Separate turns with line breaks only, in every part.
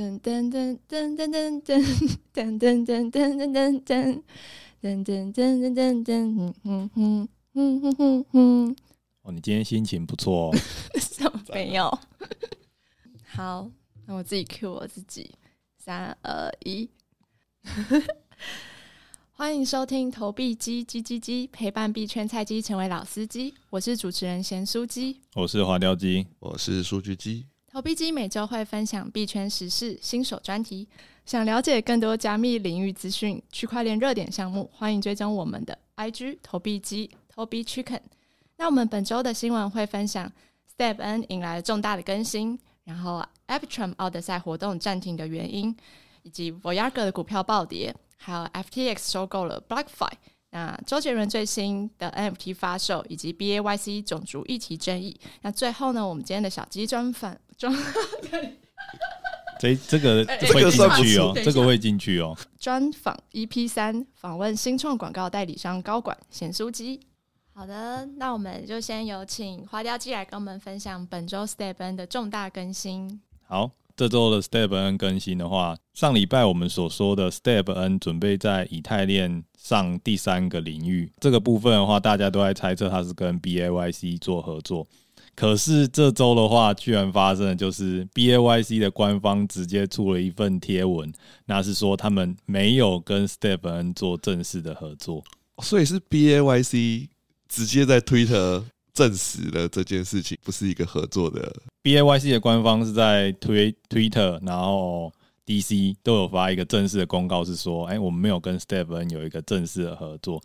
噔噔噔噔噔噔噔噔噔噔噔噔噔噔噔噔噔噔噔，嗯哼哼哼哼哼。
哦，你今天心情不错哦。
没有。好，那我自己 cue 我自己。三二一。欢迎收听投币鸡鸡鸡鸡，陪伴币圈菜鸡成为老司机。我是主持人咸酥鸡，
我是滑雕鸡，
我是数据鸡。
投币机每周会分享币圈时事、新手专题。想了解更多加密领域资讯、区块链热点项目，欢迎追踪我们的 IG 投币机 Tobi Chicken。那我们本周的新闻会分享 STEPN 迎来了重大的更新，然后 a p t r u m 奥德赛活动暂停的原因，以及 Voyager 的股票暴跌，还有 FTX 收购了 BlockFi。那周杰伦最新的 NFT 发售，以及 BAYC 种族议题争议。那最后呢，我们今天的小鸡专访专，
这这个会进去哦，这个会进去哦。
专访 EP 三，访问新创广告代理商高管咸酥鸡。好的，那我们就先有请花雕鸡来跟我们分享本周 STEPN 的重大更新。
好。这周的 STEPN 更新的话，上礼拜我们所说的 STEPN 准备在以太链上第三个领域这个部分的话，大家都在猜测它是跟 BAYC 做合作。可是这周的话，居然发生的就是 BAYC 的官方直接出了一份贴文，那是说他们没有跟 STEPN 做正式的合作，
所以是 BAYC 直接在 Twitter。证实了这件事情不是一个合作的。
BAYC 的官方是在推 Twitter，然后 DC 都有发一个正式的公告，是说，哎，我们没有跟 STEPN 有一个正式的合作。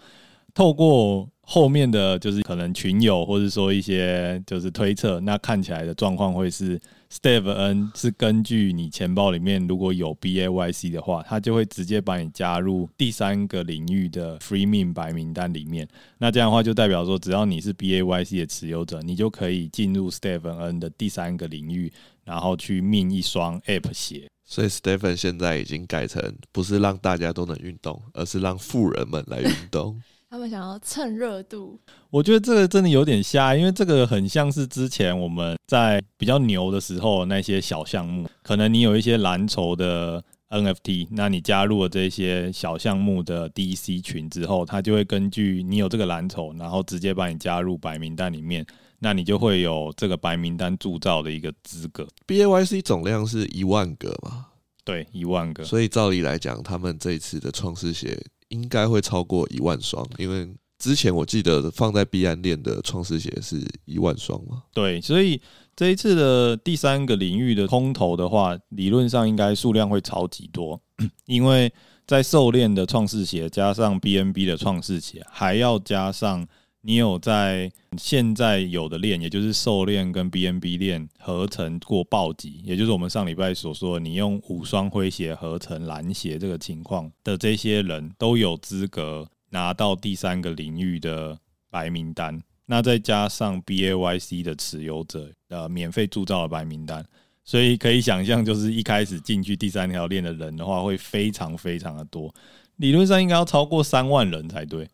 透过后面的就是可能群友，或者说一些就是推测，那看起来的状况会是。STEPN 是根据你钱包里面如果有 BAYC 的话，它就会直接把你加入第三个领域的 Free Mint 白名单里面。那这样的话就代表说，只要你是 BAYC 的持有者，你就可以进入 STEPN 的第三个领域，然后去 mint 一双 App 鞋。
所以 STEPN 现在已经改成不是让大家都能运动，而是让富人们来运动。
他们想要蹭热度，
我觉得这个真的有点瞎，因为这个很像是之前我们在比较牛的时候那些小项目，可能你有一些蓝筹的 NFT，那你加入了这些小项目的 DC 群之后，它就会根据你有这个蓝筹，然后直接把你加入白名单里面，那你就会有这个白名单铸造的一个资格。
BAYC 总量是一万个嘛？
对，一万个。
所以照理来讲，他们这一次的创世鞋。应该会超过一万双，因为之前我记得放在币安链的创世鞋是一万双嘛。
对，所以这一次的第三个领域的空投的话，理论上应该数量会超级多，因为在受链的创世鞋加上 BNB 的创世鞋，还要加上。你有在现在有的链，也就是兽链跟 BNB 链合成过暴击，也就是我们上礼拜所说的，你用五双灰鞋合成蓝鞋这个情况的这些人都有资格拿到第三个领域的白名单。那再加上 BAYC 的持有者，呃，免费铸造的白名单，所以可以想象，就是一开始进去第三条链的人的话，会非常非常的多，理论上应该要超过三万人才对。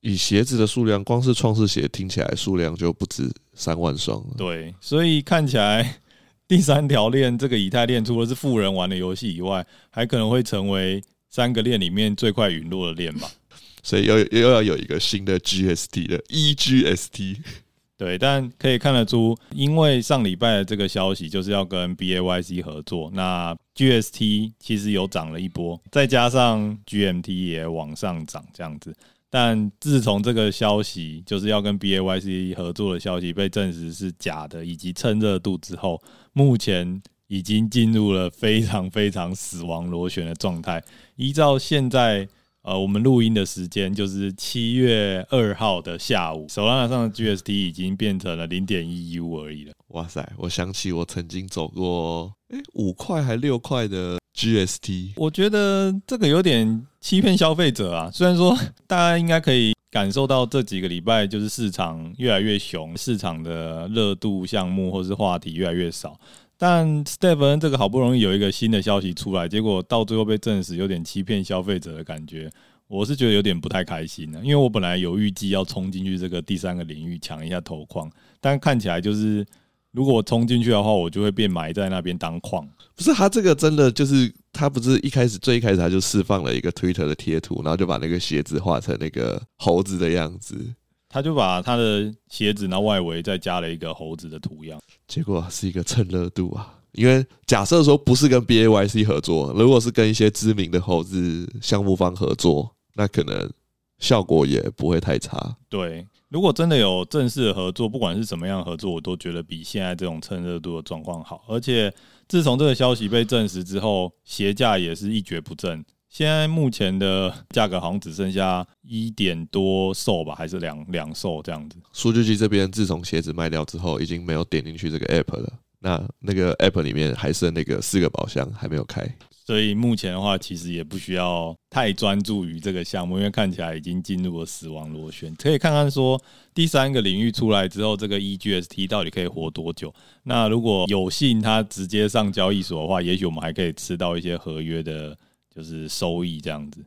以鞋子的数量，光是创世鞋听起来数量就不止三万双了。
对，所以看起来 第三条链这个以太链，除了是富人玩的游戏以外，还可能会成为三个链里面最快陨落的链吧。
所以又又要有一个新的 GST 的 EGST。
对，但可以看得出，因为上礼拜的这个消息就是要跟 BAYC 合作，那 GST 其实有涨了一波，再加上 GMT 也往上涨，这样子。但自从这个消息就是要跟 BAYC 合作的消息被证实是假的，以及蹭热度之后，目前已经进入了非常非常死亡螺旋的状态。依照现在呃我们录音的时间，就是七月二号的下午，Solana 上的 GST 已经变成了零点一 U 而已了。
哇塞！我想起我曾经走过，诶，五块还六块的。GST，
我觉得这个有点欺骗消费者啊。虽然说大家应该可以感受到这几个礼拜就是市场越来越熊，市场的热度项目或是话题越来越少，但 Stephen 这个好不容易有一个新的消息出来，结果到最后被证实有点欺骗消费者的感觉，我是觉得有点不太开心的。因为我本来有预计要冲进去这个第三个领域抢一下头框，但看起来就是如果我冲进去的话，我就会被埋在那边当矿。
不是他这个真的就是他不是一开始最一开始他就释放了一个 Twitter 的贴图，然后就把那个鞋子画成那个猴子的样子。
他就把他的鞋子，然后外围再加了一个猴子的图样，
结果是一个蹭热度啊！因为假设说不是跟 BAYC 合作，如果是跟一些知名的猴子项目方合作，那可能效果也不会太差。
对，如果真的有正式的合作，不管是什么样的合作，我都觉得比现在这种蹭热度的状况好。而且自从这个消息被证实之后，鞋价也是一蹶不振。现在目前的价格好像只剩下一点多售吧，还是两两售这样子。
数据机这边自从鞋子卖掉之后，已经没有点进去这个 app 了。那那个 app 里面还剩那个四个宝箱还没有开，
所以目前的话，其实也不需要太专注于这个项目，因为看起来已经进入了死亡螺旋。可以看看说第三个领域出来之后，这个 EGST 到底可以活多久？那如果有幸它直接上交易所的话，也许我们还可以吃到一些合约的。就是收益这样子，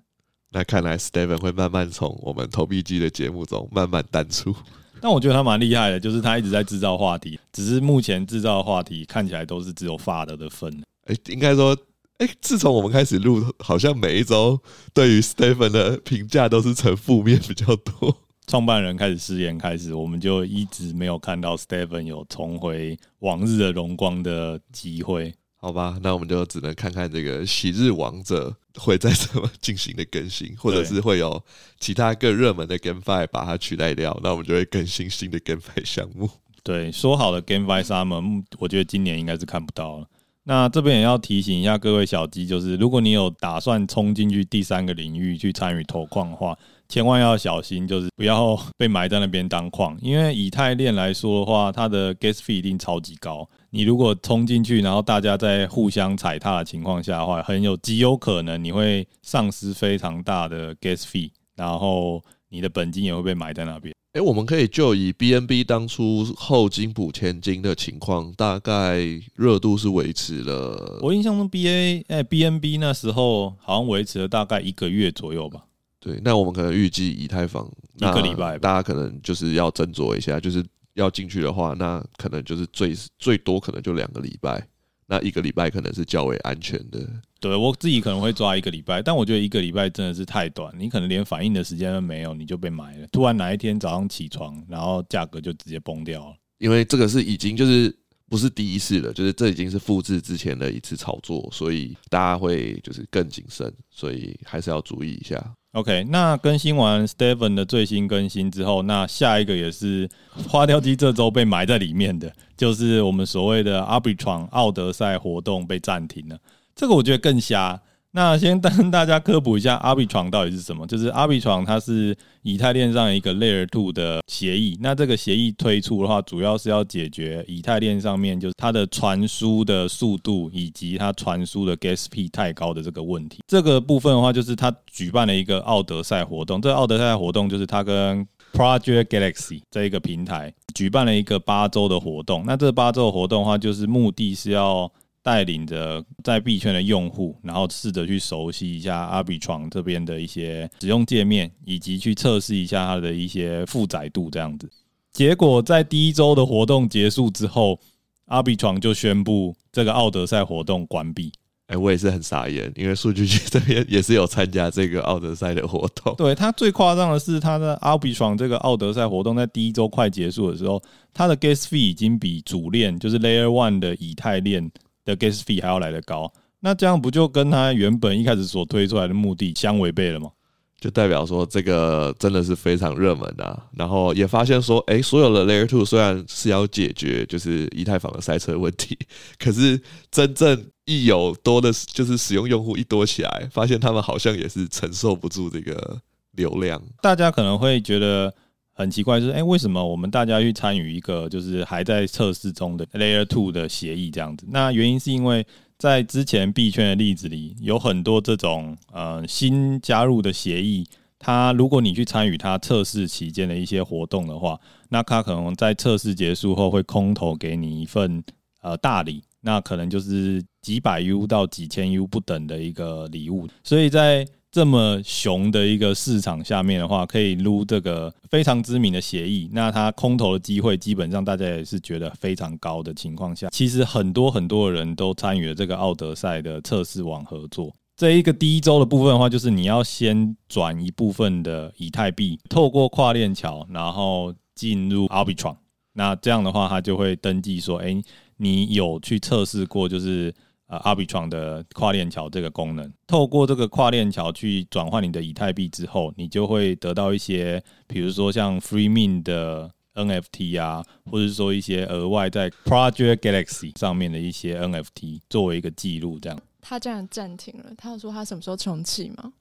那看来 Steven 会慢慢从我们投币机的节目中慢慢淡出。
但我觉得他蛮厉害的，就是他一直在制造话题，只是目前制造的话题看起来都是只有发的的份。
哎，应该说，哎，自从我们开始录，好像每一周对于 Stephen 的评价都是呈负面比较多。
创办人开始失言开始，我们就一直没有看到 Stephen 有重回往日的荣光的机会。
好吧，那我们就只能看看这个昔日王者会在怎么进行的更新，或者是会有其他更热门的 GameFi 把它取代掉，那我们就会更新新的 GameFi 项目。
对，说好的 GameFi Summer，我觉得今年应该是看不到了。那这边也要提醒一下各位小鸡，就是如果你有打算冲进去第三个领域去参与投矿的话，千万要小心，就是不要被埋在那边当矿，因为以太链来说的话，它的 gas fee 一定超级高。你如果冲进去，然后大家在互相踩踏的情况下的话，很有极有可能你会丧失非常大的 gas fee，然后你的本金也会被埋在那边。
哎，我们可以就以 BNB 当初后金补前金的情况，大概热度是维持了。
我印象中 BA 哎 BNB 那时候好像维持了大概一个月左右吧。
对，那我们可能预计以太坊
一个礼拜，
大家可能就是要斟酌一下，就是。要进去的话，那可能就是最最多可能就两个礼拜，那一个礼拜可能是较为安全的。
对，我自己可能会抓一个礼拜，但我觉得一个礼拜真的是太短，你可能连反应的时间都没有，你就被埋了。突然哪一天早上起床，然后价格就直接崩掉了。
因为这个是已经就是不是第一次了，就是这已经是复制之前的一次炒作，所以大家会就是更谨慎，所以还是要注意一下。
OK，那更新完 Steven 的最新更新之后，那下一个也是花雕鸡这周被埋在里面的，就是我们所谓的 Arbitron 奥德赛活动被暂停了。这个我觉得更瞎。那先跟大家科普一下，Arbitrum 到底是什么？就是 Arbitrum 它是以太链上一个 Layer Two 的协议。那这个协议推出的话，主要是要解决以太链上面就是它的传输的速度以及它传输的 Gas P 太高的这个问题。这个部分的话，就是它举办了一个奥德赛活动。这个奥德赛活动就是它跟 Project Galaxy 这一个平台举办了一个八周的活动。那这八周的活动的话，就是目的是要带领着在币圈的用户，然后试着去熟悉一下 Arbitrum 这边的一些使用界面，以及去测试一下它的一些负载度这样子。结果在第一周的活动结束之后，Arbitrum 就宣布这个奥德赛活动关闭。
哎，我也是很傻眼，因为数据局这边也是有参加这个奥德赛的活动。
对，他最夸张的是，他的 Arbitrum 这个奥德赛活动在第一周快结束的时候，他的 Gas Fee 已经比主链就是 Layer One 的以太链的 gas fee 还要来得高，那这样不就跟他原本一开始所推出来的目的相违背了吗？
就代表说这个真的是非常热门啊，然后也发现说，哎，所有的 Layer Two 虽然是要解决就是以太坊的塞车问题，可是真正一有多的，就是使用用户一多起来，发现他们好像也是承受不住这个流量。
大家可能会觉得。很奇怪，就是哎，为什么我们大家去参与一个就是还在测试中的 Layer Two 的协议这样子？那原因是因为在之前币圈的例子里，有很多这种呃新加入的协议，它如果你去参与它测试期间的一些活动的话，那它可能在测试结束后会空投给你一份呃大礼，那可能就是几百 U 到几千 U 不等的一个礼物，所以在这么熊的一个市场下面的话，可以撸这个非常知名的协议，那它空投的机会基本上大家也是觉得非常高的情况下，其实很多很多人都参与了这个奥德赛的测试网合作。这一个第一周的部分的话，就是你要先转一部分的以太币，透过跨链桥，然后进入 Arbitron，。那这样的话，它就会登记说，哎，你有去测试过，就是。呃，Arbitrum 的跨链桥这个功能，透过这个跨链桥去转换你的以太币之后，你就会得到一些，比如说像 Free Mint 的 NFT 啊，或者说一些额外在 Project Galaxy 上面的一些 NFT 作为一个记录。这样，
他这样暂停了，他有说他什么时候重启吗？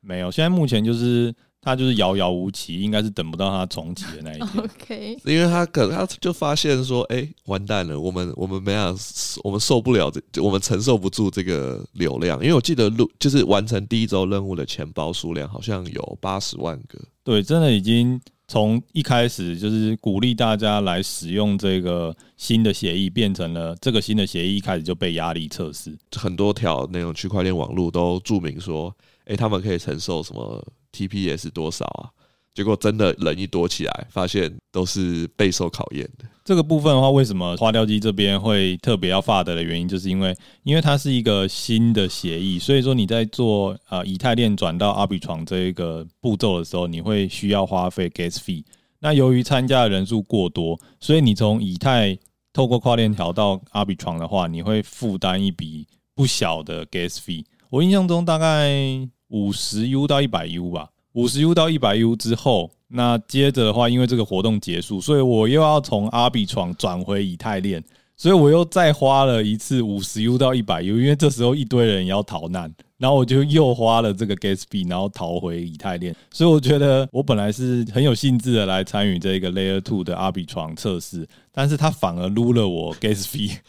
没有，现在目前就是。他就是遥遥无期，应该是等不到他重启的那一天。
OK，
因为他可能他就发现说，哎、欸，完蛋了，我们我们没有，我们受不了这，我们承受不住这个流量。因为我记得录就是完成第一周任务的钱包数量好像有八十万个。
对，真的已经从一开始就是鼓励大家来使用这个新的协议，变成了这个新的协议一开始就被压力测试，
很多条那种区块链网络都注明说，哎、欸，他们可以承受什么。TPS 多少啊？结果真的人一多起来，发现都是备受考验的。
这个部分的话，为什么花雕机这边会特别要发的的原因，就是因为因为它是一个新的协议，所以说你在做呃以太链转到阿比床这一个步骤的时候，你会需要花费 Gas Fee。那由于参加的人数过多，所以你从以太透过跨链条到阿比床的话，你会负担一笔不小的 Gas Fee。我印象中大概。五十 U 到一百 U 吧，五十 U 到一百 U 之后，那接着的话，因为这个活动结束，所以我又要从阿比床转回以太链，所以我又再花了一次五十 U 到一百 U，因为这时候一堆人要逃难，然后我就又花了这个 gas 币然后逃回以太链，所以我觉得我本来是很有兴致的来参与这个 Layer Two 的阿比床测试，但是他反而撸了我 gas 币。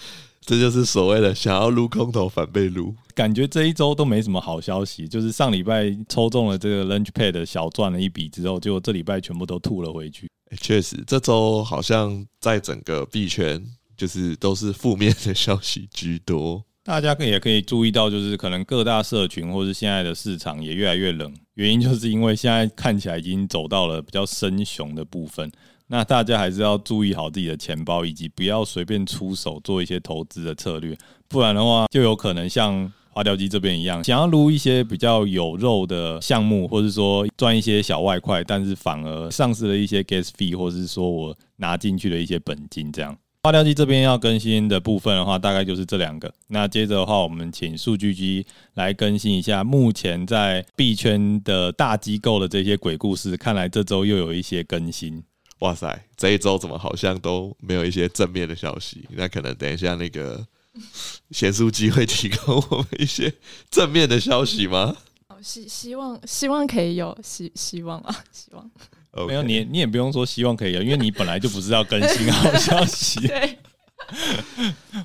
这就是所谓的想要撸空头反被撸，
感觉这一周都没什么好消息。就是上礼拜抽中了这个 Launchpad 小赚了一笔之后，结果这礼拜全部都吐了回去。
确实，这周好像在整个币圈就是都是负面的消息居多。
大家可以也可以注意到，就是可能各大社群或是现在的市场也越来越冷，原因就是因为现在看起来已经走到了比较深熊的部分。那大家还是要注意好自己的钱包，以及不要随便出手做一些投资的策略，不然的话就有可能像花雕鸡这边一样，想要撸一些比较有肉的项目，或者说赚一些小外快，但是反而丧失了一些 gas fee，或者是说我拿进去的一些本金。这样，花雕鸡这边要更新的部分的话，大概就是这两个。那接着的话，我们请数据机来更新一下目前在币圈的大机构的这些鬼故事。看来这周又有一些更新。
哇塞，这一周怎么好像都没有一些正面的消息？那可能等一下那个 咸酥鸡会提供我们一些正面的消息吗？
希希望希望可以有希希望啊，希望。
Okay. 没有你你也不用说希望可以有，因为你本来就不是要更新好消息。
对。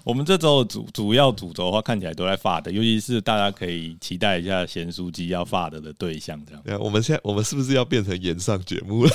我们这周主主要主轴的话，看起来都在发的，尤其是大家可以期待一下咸酥鸡要发的的对象，这样。
对啊，我们现在我们是不是要变成演上节目了？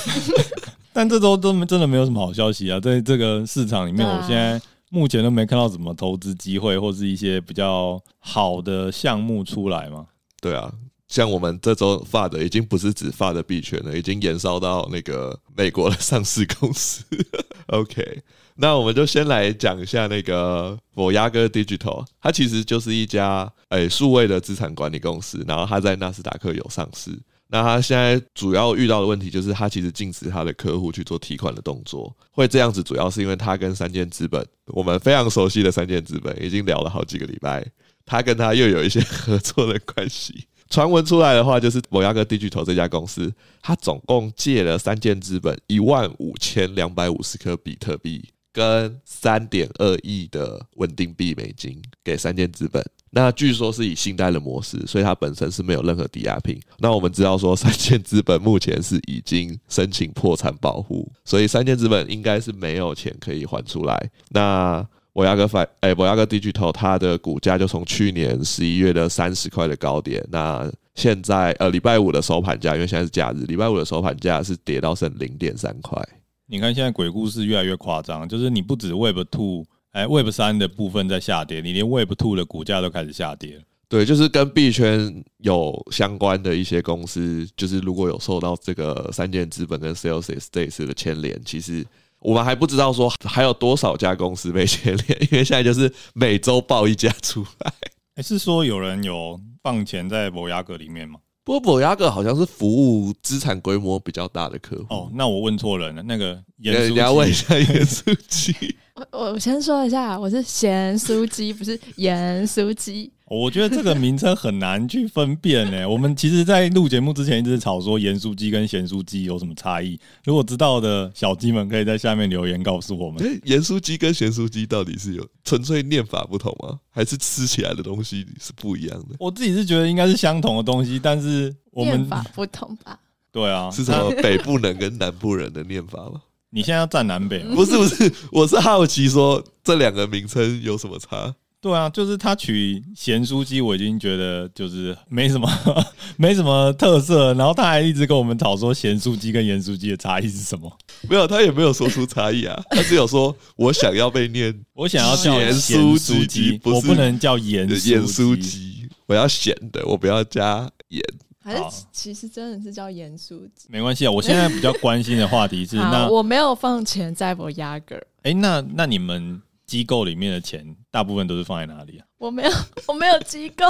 但这周都真的没有什么好消息啊，在这个市场里面，我现在目前都没看到什么投资机会或是一些比较好的项目出来嘛。
对啊，像我们这周发的已经不是只发的币圈了，已经延烧到那个美国的上市公司。OK。那我们就先来讲一下那个 Voyager Digital，它其实就是一家诶数位的资产管理公司，然后它在纳斯达克有上市。那他现在主要遇到的问题就是，他其实禁止他的客户去做提款的动作。会这样子，主要是因为他跟三箭资本，我们非常熟悉的三箭资本，已经聊了好几个礼拜，他跟他又有一些合作的关系。传闻出来的话，就是 Voyager Digital 这家公司，他总共借了三箭资本一万五千两百五十颗比特币。跟三点二亿的稳定币美金给三箭资本，那据说是以信贷的模式，所以它本身是没有任何抵押品。那我们知道说三箭资本目前是已经申请破产保护，所以三箭资本应该是没有钱可以还出来。那博亚哥反哎，博亚哥 Digital 它的股价就从去年十一月的三十块的高点，那现在呃礼拜五的收盘价，因为现在是假日，礼拜五的收盘价是跌到剩零点三块。
你看，现在鬼故事越来越夸张，就是你不止 Web Two，哎，Web 三的部分在下跌，你连 Web Two 的股价都开始下跌。
对，就是跟币圈有相关的一些公司，就是如果有受到这个三箭资本跟 Celsius 这一次的牵连，其实我们还不知道说还有多少家公司被牵连，因为现在就是每周爆一家出来。
还是说有人有放钱在博雅阁里面吗？
不过博雅阁好像是服务资产规模比较大的客户。
哦，那我问错人了，那个
严书记，你要问一下严书记。
我我先说一下，我是咸酥鸡，不是盐酥鸡。
我觉得这个名称很难去分辨呢。我们其实，在录节目之前一直吵说盐酥鸡跟咸酥鸡有什么差异。如果知道的小鸡们，可以在下面留言告诉我们。
盐酥鸡跟咸酥鸡到底是有纯粹念法不同吗？还是吃起来的东西是不一样的？
我自己是觉得应该是相同的东西，但是我们
念法不同吧？
对啊，
是什么北部人跟南部人的念法吗？
你现在要站南北吗？
不是不是，我是好奇说这两个名称有什么差？
对啊，就是他取咸酥鸡，我已经觉得就是没什么 没什么特色，然后他还一直跟我们讨说咸酥鸡跟盐酥鸡的差异是什么？
没有，他也没有说出差异啊，他只有说我想要被念，
我想要叫咸酥鸡，我不能叫盐
盐酥鸡，我要咸的，我不要加盐。
还是其实真的是叫盐酥鸡？
没关系啊，我现在比较关心的话题是，那
我没有放钱在博雅阁。
哎，那那你们机构里面的钱大部分都是放在哪里啊？
我没有，我没有机构。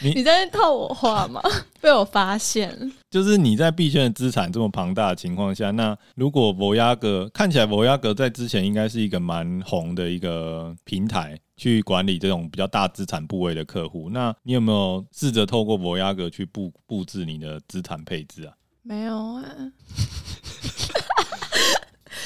你，你在套我话吗？被我发现。
就是你在币圈的资产这么庞大的情况下，那如果博雅阁看起来，博雅阁在之前应该是一个蛮红的一个平台。去管理这种比较大资产部位的客户，那你有没有试着透过博雅阁去布布置你的资产配置啊？
没有啊。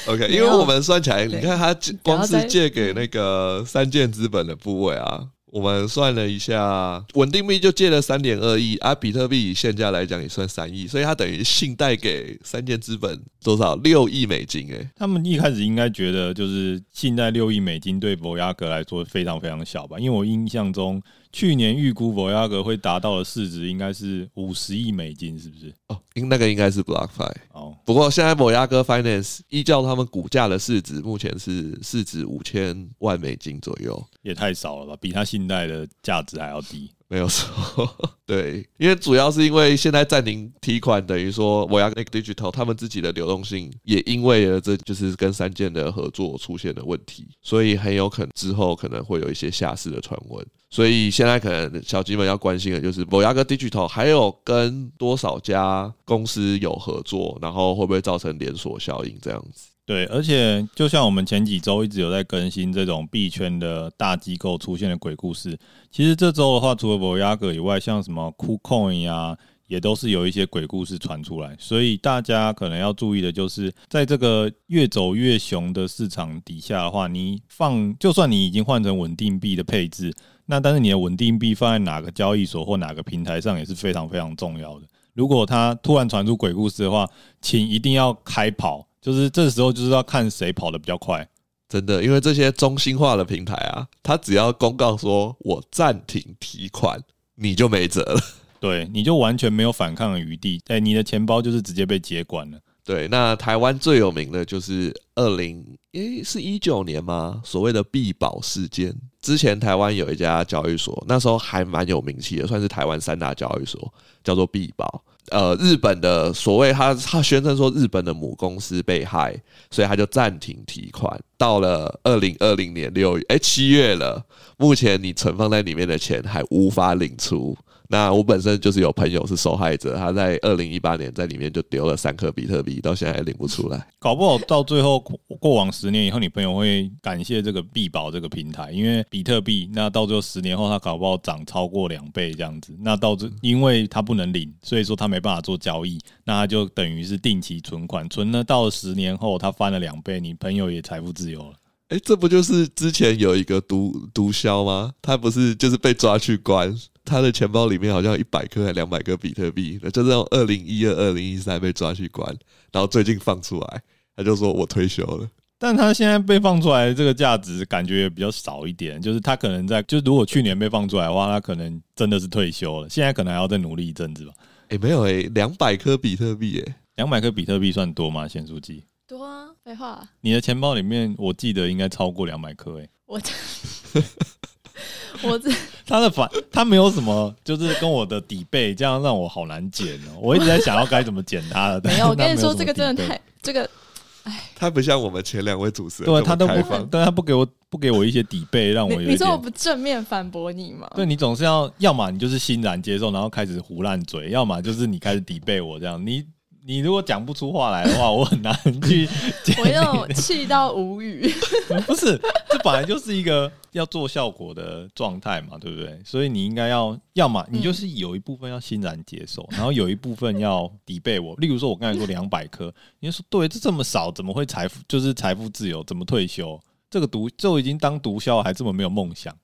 OK，因为我们算起来，你看他光是借给那个三件资本的部位啊。我们算了一下，稳定币就借了三点二亿，啊，比特币以现价来讲也算三亿，所以它等于信贷给三箭资本多少六亿美金？哎，
他们一开始应该觉得就是信贷六亿美金对博雅格来说非常非常小吧？因为我印象中。去年预估博雅阁会达到的市值应该是五十亿美金，是不是？
哦，应那个应该是 BlockFi。哦，不过现在博雅阁 Finance 依照他们股价的市值，目前是市值五千万美金左右，
也太少了吧？比他信贷的价值还要低。
没有错，对，因为主要是因为现在暂停提款，等于说博雅阁 Digital 他们自己的流动性也因为了这就是跟三件的合作出现了问题，所以很有可能之后可能会有一些下市的传闻。所以现在可能小鸡们要关心的就是博雅阁 Digital 还有跟多少家公司有合作，然后会不会造成连锁效应这样子。
对，而且就像我们前几周一直有在更新这种币圈的大机构出现的鬼故事，其实这周的话，除了博雅阁以外，像什么 KuCoin 啊，也都是有一些鬼故事传出来。所以大家可能要注意的就是，在这个越走越熊的市场底下的话，你放就算你已经换成稳定币的配置，那但是你的稳定币放在哪个交易所或哪个平台上也是非常非常重要的。如果它突然传出鬼故事的话，请一定要开跑。就是这时候，就是要看谁跑得比较快，
真的，因为这些中心化的平台啊，它只要公告说我暂停提款，你就没辙了，
对，你就完全没有反抗的余地，哎，你的钱包就是直接被接管了。
对，那台湾最有名的就是二零，诶，是一九年吗？所谓的必保事件，之前台湾有一家交易所，那时候还蛮有名气的，算是台湾三大交易所，叫做币宝。呃，日本的所谓他他宣称说日本的母公司被害，所以他就暂停提款。到了二零二零年六月，哎，七月了，目前你存放在里面的钱还无法领出。那我本身就是有朋友是受害者，他在二零一八年在里面就丢了三颗比特币，到现在还领不出来。
搞不好到最后过往十年以后，你朋友会感谢这个币宝这个平台，因为比特币那到最后十年后，他搞不好涨超过两倍这样子。那到这，因为他不能领，所以说他没办法做交易，那他就等于是定期存款，存了到了十年后，他翻了两倍，你朋友也财富自由了。
哎，这不就是之前有一个毒毒枭吗？他不是就是被抓去关？他的钱包里面好像有一百颗还两百颗比特币，就是用二零一二、二零一三被抓去关，然后最近放出来，他就说我退休了。
但他现在被放出来，这个价值感觉也比较少一点。就是他可能在，就如果去年被放出来的话，他可能真的是退休了。现在可能还要再努力一阵子吧。
哎，没有哎，两百颗比特币哎，
两百颗比特币算多吗？咸酥鸡
多啊，废话。
你的钱包里面，我记得应该超过两百颗哎。
我。我这
他的反他没有什么，就是跟我的底背，这样让我好难剪哦。我一直在想要该怎么剪他的。
没有，我跟你说，这个真的太这个，哎，
他不像我们前两位主持人，
对他都不，但他不给我不给我一些底背，让我有。
你说我不正面反驳你吗？
对，你总是要，要么你就是欣然接受，然后开始胡乱嘴，要么就是你开始底背我这样你。你如果讲不出话来的话，我很难去。
我又气到无语。
不是，这本来就是一个要做效果的状态嘛，对不对？所以你应该要，要么你就是有一部分要欣然接受，嗯、然后有一部分要抵备我。例如说，我刚才说两百颗，你就说对，这这么少，怎么会财富就是财富自由？怎么退休？这个毒就已经当毒枭，还这么没有梦想，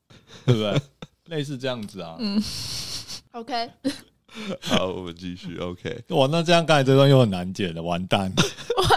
对不对？类似这样子啊。嗯。
OK。
好，我们继续。OK，
哇，那这样刚才这段又很难剪了，完蛋！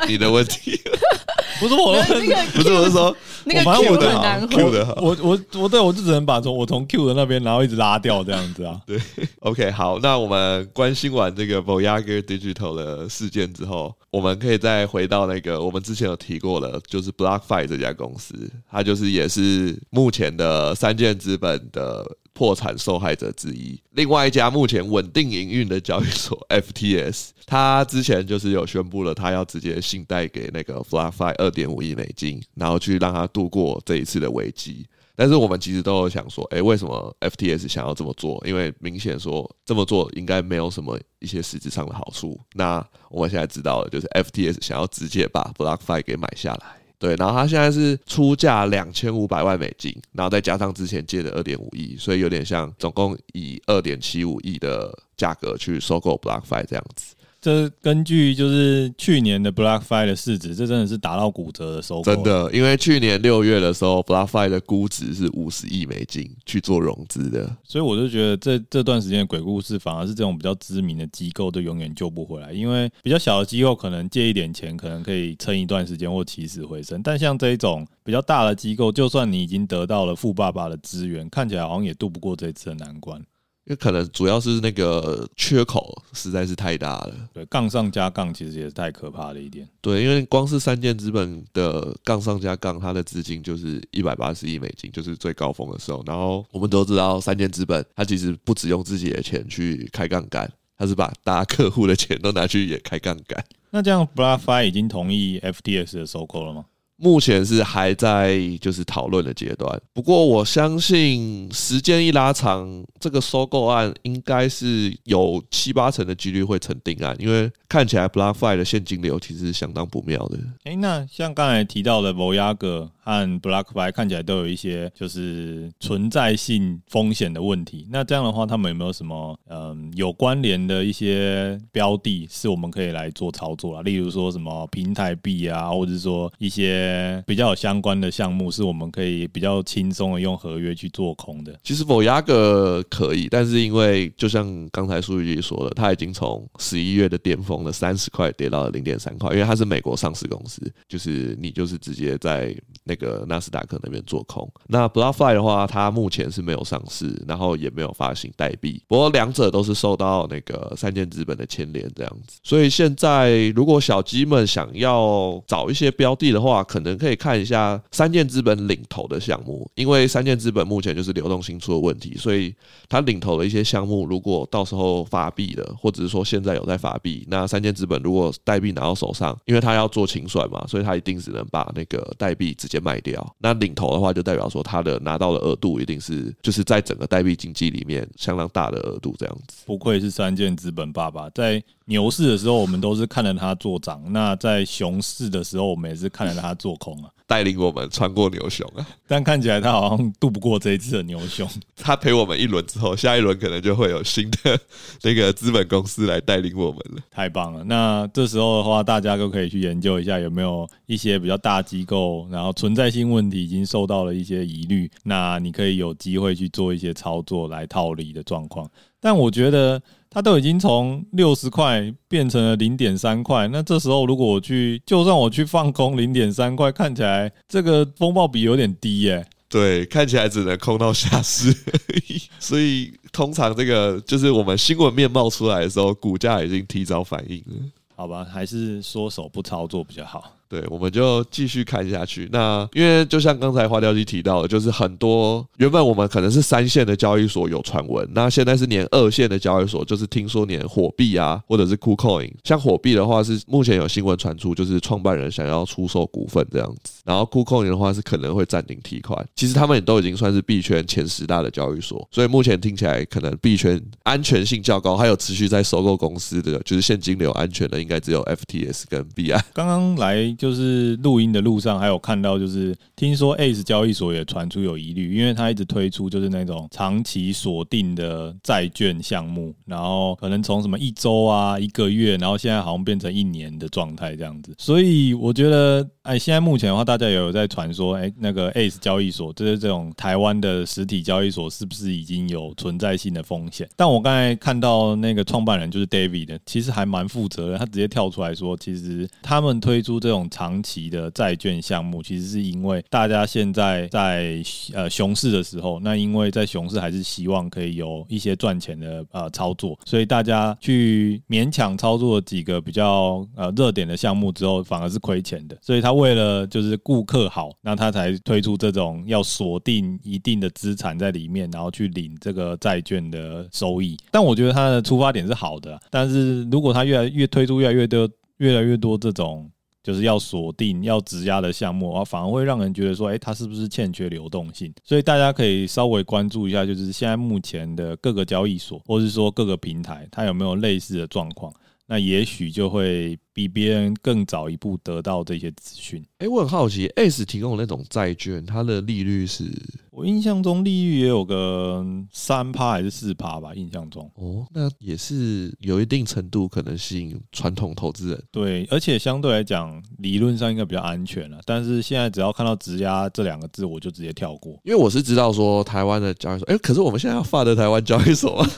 你的问题
不是我的问题，
不是我是说，
那个 Q 的
好，Q 的好，
我我我对我就只能把从我从 Q 的那边，然后一直拉掉这样子啊。
对，OK，好，那我们关心完这个 Voyager Digital 的事件之后，我们可以再回到那个我们之前有提过的，就是 BlockFi 这家公司，它就是也是目前的三箭资本的。破产受害者之一，另外一家目前稳定营运的交易所 FTS，他之前就是有宣布了，他要直接信贷给那个 BlockFi 二点五亿美金，然后去让他度过这一次的危机。但是我们其实都有想说，诶，为什么 FTS 想要这么做？因为明显说这么做应该没有什么一些实质上的好处。那我们现在知道了，就是 FTS 想要直接把 BlockFi 给买下来。对，然后他现在是出价两千五百万美金，然后再加上之前借的二点五亿，所以有点像总共以二点七五亿的价格去收购 BlockFi 这样子。
这根据就是去年的 BlockFi 的市值，这真的是打到骨折的收购。
真的，因为去年六月的时候，BlockFi 的估值是五十亿美金去做融资的，
所以我就觉得这这段时间的鬼故事，反而是这种比较知名的机构都永远救不回来。因为比较小的机构可能借一点钱，可能可以撑一段时间或起死回生，但像这一种比较大的机构，就算你已经得到了富爸爸的资源，看起来好像也渡不过这一次的难关。
因为可能主要是那个缺口实在是太大了。
对，杠上加杠其实也是太可怕的一点。
对，因为光是三箭资本的杠上加杠，它的资金就是一百八十亿美金，就是最高峰的时候。然后我们都知道，三箭资本它其实不只用自己的钱去开杠杆，它是把大家客户的钱都拿去也开杠杆。
那这样，BlockFi 已经同意 FTS 的收购了吗？
目前是还在就是讨论的阶段，不过我相信时间一拉长，这个收购案应该是有七八成的几率会成定案，因为看起来 BlockFi 的现金流其实是相当不妙的。
诶，那像刚才提到的 Voyager 和 BlockFi 看起来都有一些就是存在性风险的问题，那这样的话，他们有没有什么嗯有关联的一些标的，是我们可以来做操作啊？例如说什么平台币啊，或者说一些。比较有相关的项目是我们可以比较轻松的用合约去做空的。
其实 Voyager 可以，但是因为就像刚才数据说的，它已经从十一月的巅峰的三十块跌到了零点三块，因为它是美国上市公司，就是你就是直接在那个纳斯达克那边做空。那 BlockFi 的话，它目前是没有上市，然后也没有发行代币，不过两者都是受到那个三箭资本的牵连这样子。所以现在如果小鸡们想要找一些标的的话，可能可以看一下三件资本领投的项目，因为三件资本目前就是流动性出了问题，所以他领投的一些项目，如果到时候发币了，或者是说现在有在发币，那三件资本如果代币拿到手上，因为他要做清算嘛，所以他一定只能把那个代币直接卖掉。那领投的话，就代表说他的拿到的额度一定是就是在整个代币经济里面相当大的额度这样子。
不愧是三件资本爸爸，在牛市的时候我们都是看着它做涨，那在熊市的时候我们也是看着它做空
啊。带领我们穿过牛熊啊，
但看起来它好像渡不过这一次的牛熊。
它陪我们一轮之后，下一轮可能就会有新的那个资本公司来带领我们了。
太棒了！那这时候的话，大家都可以去研究一下有没有一些比较大机构，然后存在性问题已经受到了一些疑虑，那你可以有机会去做一些操作来套利的状况。但我觉得。它都已经从六十块变成了零点三块，那这时候如果我去，就算我去放空零点三块，看起来这个风暴比有点低耶、欸。
对，看起来只能空到下市。所以通常这个就是我们新闻面貌出来的时候，股价已经提早反应了。
好吧，还是缩手不操作比较好。
对，我们就继续看下去。那因为就像刚才花雕鸡提到的，就是很多原本我们可能是三线的交易所有传闻，那现在是连二线的交易所，就是听说连火币啊，或者是 KuCoin，像火币的话是目前有新闻传出，就是创办人想要出售股份这样子。然后 KuCoin 的话是可能会暂停提款。其实他们也都已经算是币圈前十大的交易所，所以目前听起来可能币圈安全性较高，还有持续在收购公司的，就是现金流安全的，应该只有 FTS 跟币安。
刚刚来就是录音的路上，还有看到就是听说 ACE 交易所也传出有疑虑，因为他一直推出就是那种长期锁定的债券项目，然后可能从什么一周啊、一个月，然后现在好像变成一年的状态这样子。所以我觉得，哎，现在目前的话，大家也有在传说，哎，那个 ACE 交易所，就是这种台湾的实体交易所，是不是已经有存在性的风险？但我刚才看到那个创办人就是 David 的，其实还蛮负责任，他直接跳出来说，其实他们推出这种长期的债券项目，其实是因为大家现在在呃熊市的时候，那因为在熊市还是希望可以有一些赚钱的呃操作，所以大家去勉强操作几个比较呃热点的项目之后，反而是亏钱的。所以他为了就是顾客好，那他才推出这种要锁定一定的资产在里面，然后去领这个债券的收益。但我觉得他的出发点是好的，但是如果他越来越推出越来越多越来越多这种。就是要锁定要质押的项目啊，反而会让人觉得说，哎，它是不是欠缺流动性？所以大家可以稍微关注一下，就是现在目前的各个交易所，或是说各个平台，它有没有类似的状况？那也许就会比别人更早一步得到这些资讯。
哎，我很好奇，ACE 提供的那种债券，它的利率是？
我印象中利率也有个三趴还是四趴吧？印象中
哦，那也是有一定程度可能吸引传统投资人。
对，而且相对来讲，理论上应该比较安全了。但是现在只要看到“质押”这两个字，我就直接跳过。
因为我是知道说台湾的交易所，哎，可是我们现在要发的台湾交易所啊。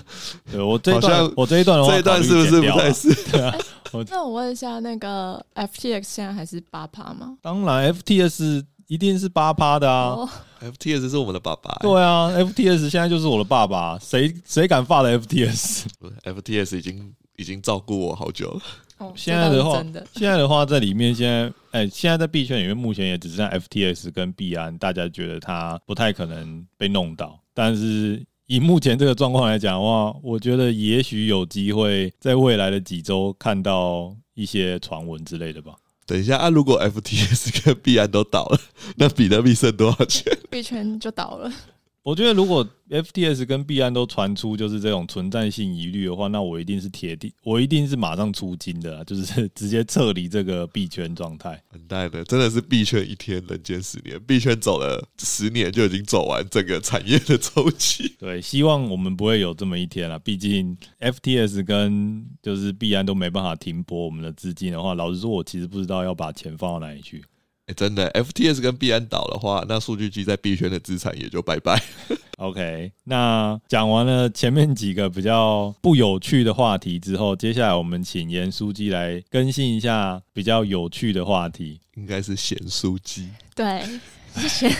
对，我这一段，我这一段的话，
这一段是不是不太是？对啊。
那我问一下，那个 FTX 现在还是八趴吗？
当然，FTS。一定是八趴的啊
！FTS 是我们的爸爸。
对啊，FTS 现在就是我的爸爸。谁谁敢发的 FTS？FTS
已经已经照顾我好久了。
哦，现在的话，现在的话，在里面现在，哎，现在在币圈里面，目前也只剩 FTS 跟币安，大家觉得它不太可能被弄到。但是以目前这个状况来讲的话，我觉得也许有机会在未来的几周看到一些传闻之类的吧。
等一下啊！如果 FTS 跟币安都倒了，那比特币剩多少钱？
币圈就倒了。
我觉得如果 FTS 跟币安都传出就是这种存在性疑虑的话，那我一定是铁定，我一定是马上出金的，就是 直接撤离这个币圈状态。
很带的，真的是币圈一天，人间十年。币圈走了十年就已经走完整个产业的周期。
对，希望我们不会有这么一天了。毕竟 FTS 跟就是币安都没办法停泊我们的资金的话，老实说，我其实不知道要把钱放到哪里去。
哎，真的，FTS 跟币安倒的话，那数据机在币圈的资产也就拜拜。
OK，那讲完了前面几个比较不有趣的话题之后，接下来我们请严书记来更新一下比较有趣的话题。
应该是贤书记。
对，是咸。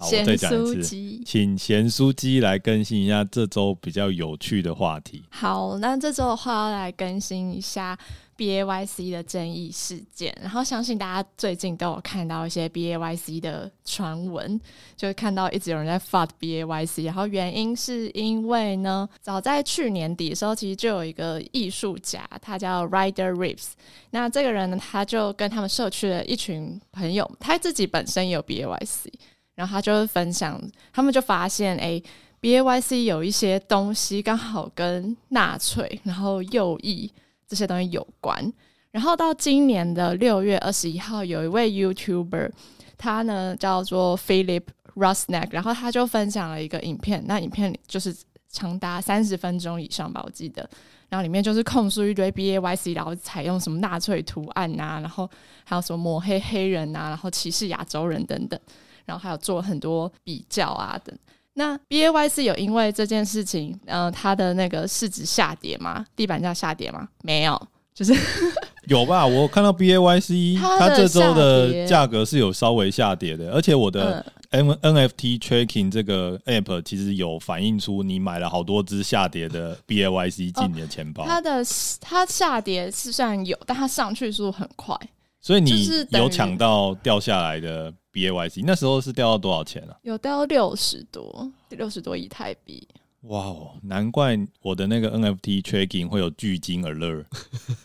好，我再讲一次，请贤书记来更新一下这周比较有趣的话题。
好，那这周的话要来更新一下。B A Y C 的争议事件，然后相信大家最近都有看到一些 B A Y C 的传闻，就看到一直有人在发 B A Y C，然后原因是因为呢，早在去年底的时候，其实就有一个艺术家，他叫 Rider Reeves，那这个人呢，他就跟他们社区的一群朋友，他自己本身也有 B A Y C，然后他就分享，他们就发现，哎，B A Y C 有一些东西刚好跟纳粹，然后右翼。这些东西有关，然后到今年的六月二十一号，有一位 YouTuber，他呢叫做 Philip Rusnak，然后他就分享了一个影片，那影片就是长达三十分钟以上吧，我记得，然后里面就是控诉一堆 BAYC，然后采用什么纳粹图案啊，然后还有什么抹黑黑人啊，然后歧视亚洲人等等，然后还有做很多比较啊等。那 B A Y 是有因为这件事情，呃，它的那个市值下跌吗？地板价下跌吗？没有，就是
有吧？我看到 B A Y C 它这周的价格是有稍微下跌的，而且我的 N N F T Tracking 这个 App 其实有反映出你买了好多只下跌的 B A Y C 进你的钱包。
它的它下跌是虽然有，但它上去速度很快。
所以你有抢到掉下来的 BAYC，那时候是掉到多少钱啊？
有掉到六十多，六十多以太币。
哇哦，难怪我的那个 NFT tracking 会有巨金 alert。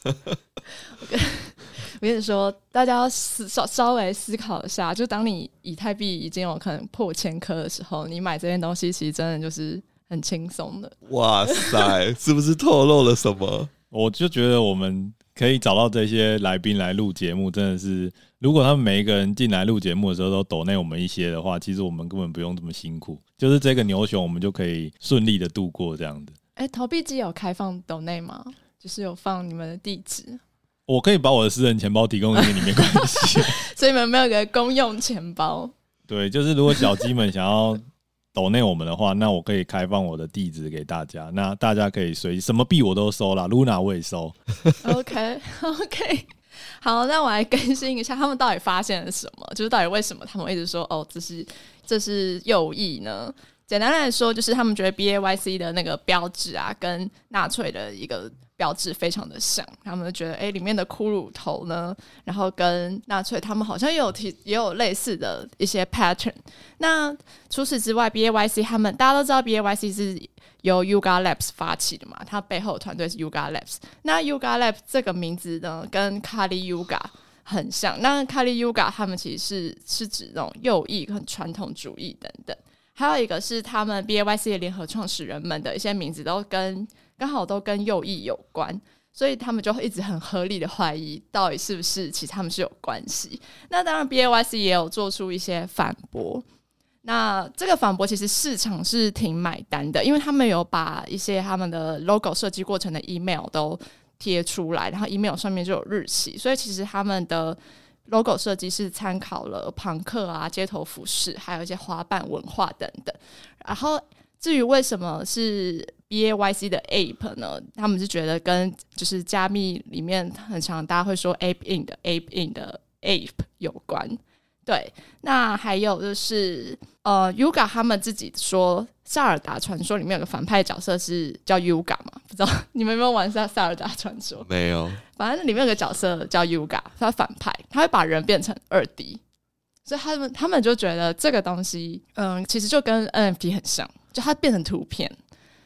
我跟你说，大家要思稍稍微思考一下，就当你以太币已经有可能破千颗的时候，你买这件东西其实真的就是很轻松的。
哇塞，是不是透露了什么？
我就觉得我们可以找到这些来宾来录节目，真的是，如果他们每一个人进来录节目的时候都抖内我们一些的话，其实我们根本不用这么辛苦，就是这个牛熊我们就可以顺利的度过这样子。
哎、欸，投币机有开放抖内吗？就是有放你们的地址。
我可以把我的私人钱包提供给你，没关系。
所以你们没有个公用钱包？
对，就是如果小鸡们想要抖内我们的话，那我可以开放我的地址给大家，那大家可以随什么币我都收啦，Luna 我也收。
OK OK，好，那我来更新一下，他们到底发现了什么？就是到底为什么他们一直说哦，这是这是右翼呢？简单来说，就是他们觉得 BAYC 的那个标志啊，跟纳粹的一个。标志非常的像，他们就觉得，哎、里面的骷髅头呢，然后跟纳粹他们好像也有提，也有类似的一些 pattern。那除此之外，BAYC 他们大家都知道，BAYC 是由 Yuga Labs 发起的嘛，它背后团队是 Yuga Labs。那 Yuga Labs 这个名字呢，跟 Kali Yuga 很像。那 Kali Yuga 他们其实是是指那种右翼、很传统主义等等。还有一个是他们 BAYC 的联合创始人们的一些名字都跟。刚好都跟右翼有关，所以他们就一直很合理的怀疑，到底是不是其实他们是有关系。那当然，BAYC 也有做出一些反驳。那这个反驳其实市场是挺买单的，因为他们有把一些他们的 logo 设计过程的 email 都贴出来，然后 email 上面就有日期，所以其实他们的 logo 设计是参考了朋克啊、街头服饰，还有一些花瓣文化等等。然后至于为什么是 BAYC 的 Ape 呢？他们是觉得跟就是加密里面很常大家会说 Ape in 的 Ape in 的 Ape 有关。对，那还有就是呃，Yuga 他们自己说萨尔达传说里面有个反派角色是叫 Yuga 嘛？不知道你们有没有玩萨萨尔达传说？
没有。
反正里面有个角色叫 Yuga，他反派，他会把人变成二 D，所以他们他们就觉得这个东西，嗯，其实就跟 NFT 很像，就它变成图片。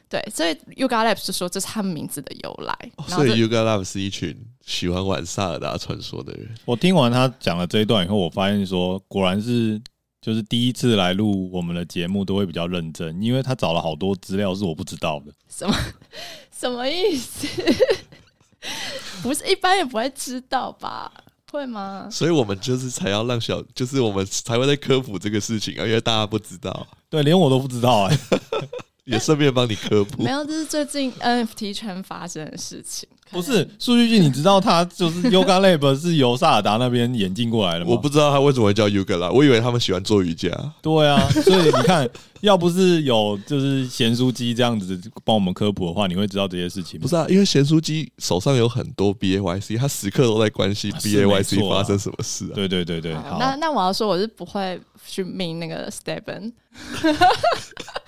对，所以 Yuga Labs 就说这是他们名字的由来。
哦、所以 Yuga Labs 是一群喜欢玩萨尔达传说的人。
我听完他讲了这一段以后，我发现说，果然是就是第一次来录我们的节目都会比较认真，因为他找了好多资料是我不知道的。
什么 什么意思？不是一般也不会知道吧？会吗？
所以我们就是才要让小，就是我们才会在科普这个事情啊，因为大家不知道。
对，连我都不知道哎、欸。
也顺便帮你科普，
没有，这是最近 NFT 圈发生的事情。
不是数据君，你知道他就是 Yoga Lab 是由萨尔达那边引进过来的吗？
我不知道他为什么会叫 Yuga 啦，我以为他们喜欢做瑜伽。
对啊，所以你看，要不是有就是咸酥鸡这样子帮我们科普的话，你会知道这些事情吗？
不是啊，因为咸酥鸡手上有很多 BAYC，他时刻都在关心 BAYC 发生什么事啊。
对对对对，好，
那那我要说，我是不会去命那个 Steven。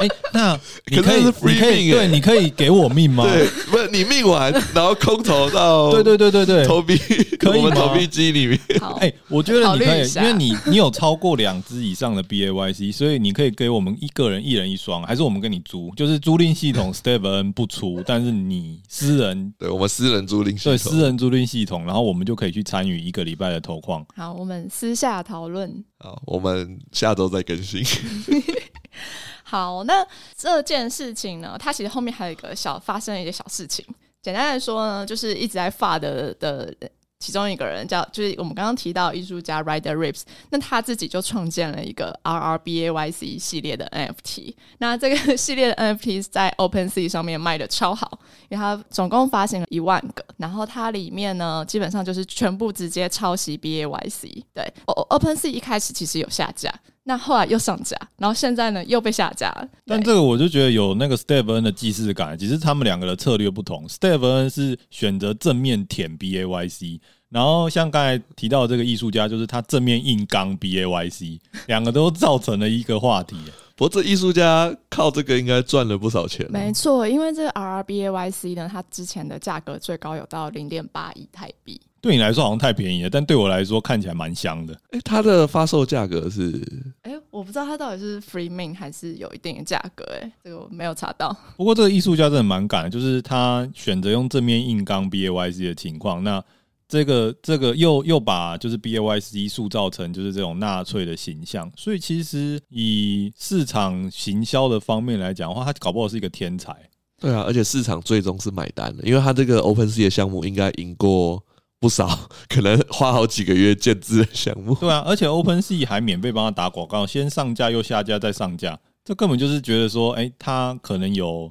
哎、欸，那你可以，可是是 free 你可以，对，你可以给我命吗？
对，不是你命完，然后空投到，
对对对对对，
投币，可以吗？投币机里面。
哎、欸，我觉得你可以，因为你你有超过两只以上的 BAYC，所以你可以给我们一个人一人一双，还是我们跟你租？就是租赁系统 Steven 不出，但是你私人，
对我们私人租赁系统，
对私人租赁系统，然后我们就可以去参与一个礼拜的投矿。
好，我们私下讨论。
好，我们下周再更新。
好，那这件事情呢，它其实后面还有一个小发生了一些小事情。简单来说呢，就是一直在发的的其中一个人叫，就是我们刚刚提到艺术家 Rider Rips，那他自己就创建了一个 RRBAYC 系列的 NFT。那这个系列的 NFT 在 OpenSea 上面卖的超好，因为它总共发行了一万个，然后它里面呢，基本上就是全部直接抄袭 BAYC。对，OpenSea 一开始其实有下架。那后来又上架，然后现在呢又被下架了。
但这个我就觉得有那个 Steven 的既视感，其实他们两个的策略不同。Steven 是选择正面舔 BAYC，然后像刚才提到的这个艺术家，就是他正面硬刚 B A Y C，两个都造成了一个话题。
不过这艺术家靠这个应该赚了不少钱。
没错，因为这个 R R B A Y C 呢，它之前的价格最高有到零点八亿台币。
对你来说好像太便宜了，但对我来说看起来蛮香的。
哎，它的发售价格是？
哎，我不知道它到底是 free mint 还是有一定的价格。哎，这个我没有查到。
不过这个艺术家真的蛮敢的，就是他选择用正面硬刚 B A Y C 的情况，那这个这个又又把就是 B A Y C 塑造成就是这种纳粹的形象，所以其实以市场行销的方面来讲的话，他搞不好是一个天才。
对啊，而且市场最终是买单的，因为他这个 OpenSea 的项目应该赢过。不少，可能花好几个月建置的项目。
对啊，而且 OpenSea 还免费帮他打广告，先上架又下架再上架，这根本就是觉得说，哎、欸，他可能有，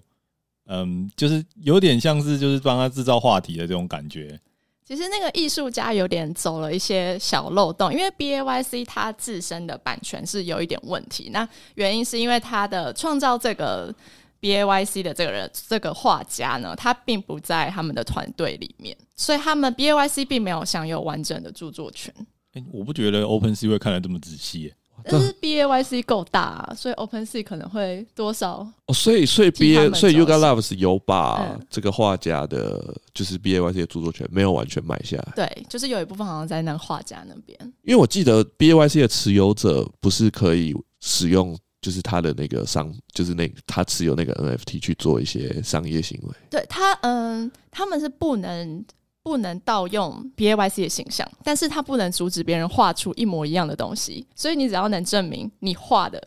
嗯，就是有点像是就是帮他制造话题的这种感觉。
其实那个艺术家有点走了一些小漏洞，因为 BAYC 它自身的版权是有一点问题。那原因是因为他的创造这个。B A Y C 的这个人，这个画家呢，他并不在他们的团队里面，所以他们 B A Y C 并没有享有完整的著作权。
欸，我不觉得 Open Sea 会看得这么仔细，
但是 B A Y C 够大啊，所以 Open Sea 可能会多少
哦，所以所以 B A 所以 Yuga Loves 有把这个画家的，就是 B A Y C 的著作权没有完全买下来，
对，就是有一部分好像在那个画家那边，
因为我记得 B A Y C 的持有者不是可以使用。就是他的那个商，就是那他持有那个 NFT 去做一些商业行为。
对他，嗯，他们是不能不能盗用 BAYC 的形象，但是他不能阻止别人画出一模一样的东西。所以你只要能证明你画的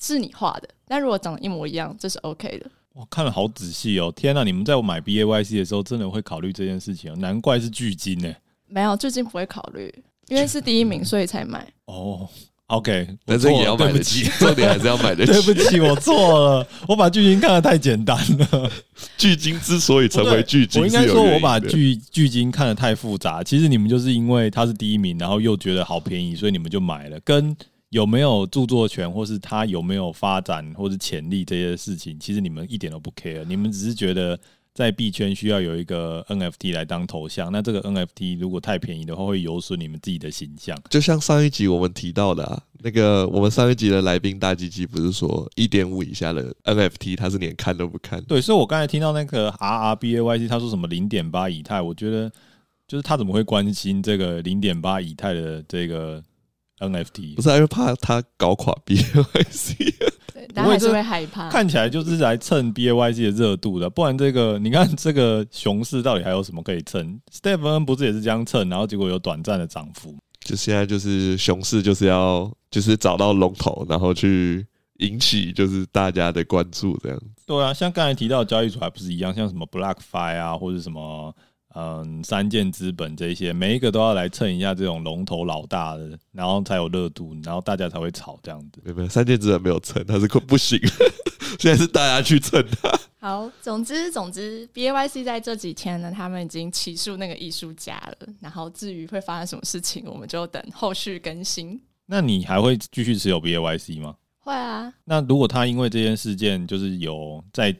是你画的，但如果长得一模一样，这是 OK 的。
我看了好仔细哦，天哪！你们在我买 BAYC 的时候，真的会考虑这件事情哦，难怪是巨金呢。
没有，巨鲸不会考虑，因为是第一名，所以才买。
哦。OK，
但是也要买得起，重点还是要买得起。
对不起，我错了，我把巨鲸看得太简单了。
巨鲸之所以成为巨鲸，
我应该说我把巨巨鲸看得太复杂。其实你们就是因为它是第一名，然后又觉得好便宜，所以你们就买了。跟有没有著作权，或是它有没有发展或是潜力这些事情，其实你们一点都不 care。你们只是觉得。在币圈需要有一个 NFT 来当头像，那这个 NFT 如果太便宜的话，会有损你们自己的形象。
就像上一集我们提到的，啊，那个我们上一集的来宾大鸡鸡不是说一点五以下的 NFT 他是连看都不看？
对，所以我刚才听到那个 RRBAYC 他说什么零点八以太，我觉得就是他怎么会关心这个零点八以太的这个 NFT？
不是，因为怕他搞垮 BAYC。
大家还是会害怕，
看起来就是来蹭 B A Y C 的热度的，不然这个你看这个熊市到底还有什么可以蹭？Stephen 不是也是这样蹭，然后结果有短暂的涨幅。
就现在就是熊市，就是要就是找到龙头，然后去引起就是大家的关注，这样。
对啊，像刚才提到的交易所还不是一样，像什么 BlockFi 啊，或者什么。嗯，三箭资本这些，每一个都要来蹭一下这种龙头老大的，然后才有热度，然后大家才会炒这样子。
没有，三箭资本没有蹭，他是不行。现在是大家去蹭他。
好，总之总之，B A Y C 在这几天呢，他们已经起诉那个艺术家了。然后至于会发生什么事情，我们就等后续更新。
那你还会继续持有 B A Y C 吗？
会啊。
那如果他因为这件事件，就是有在。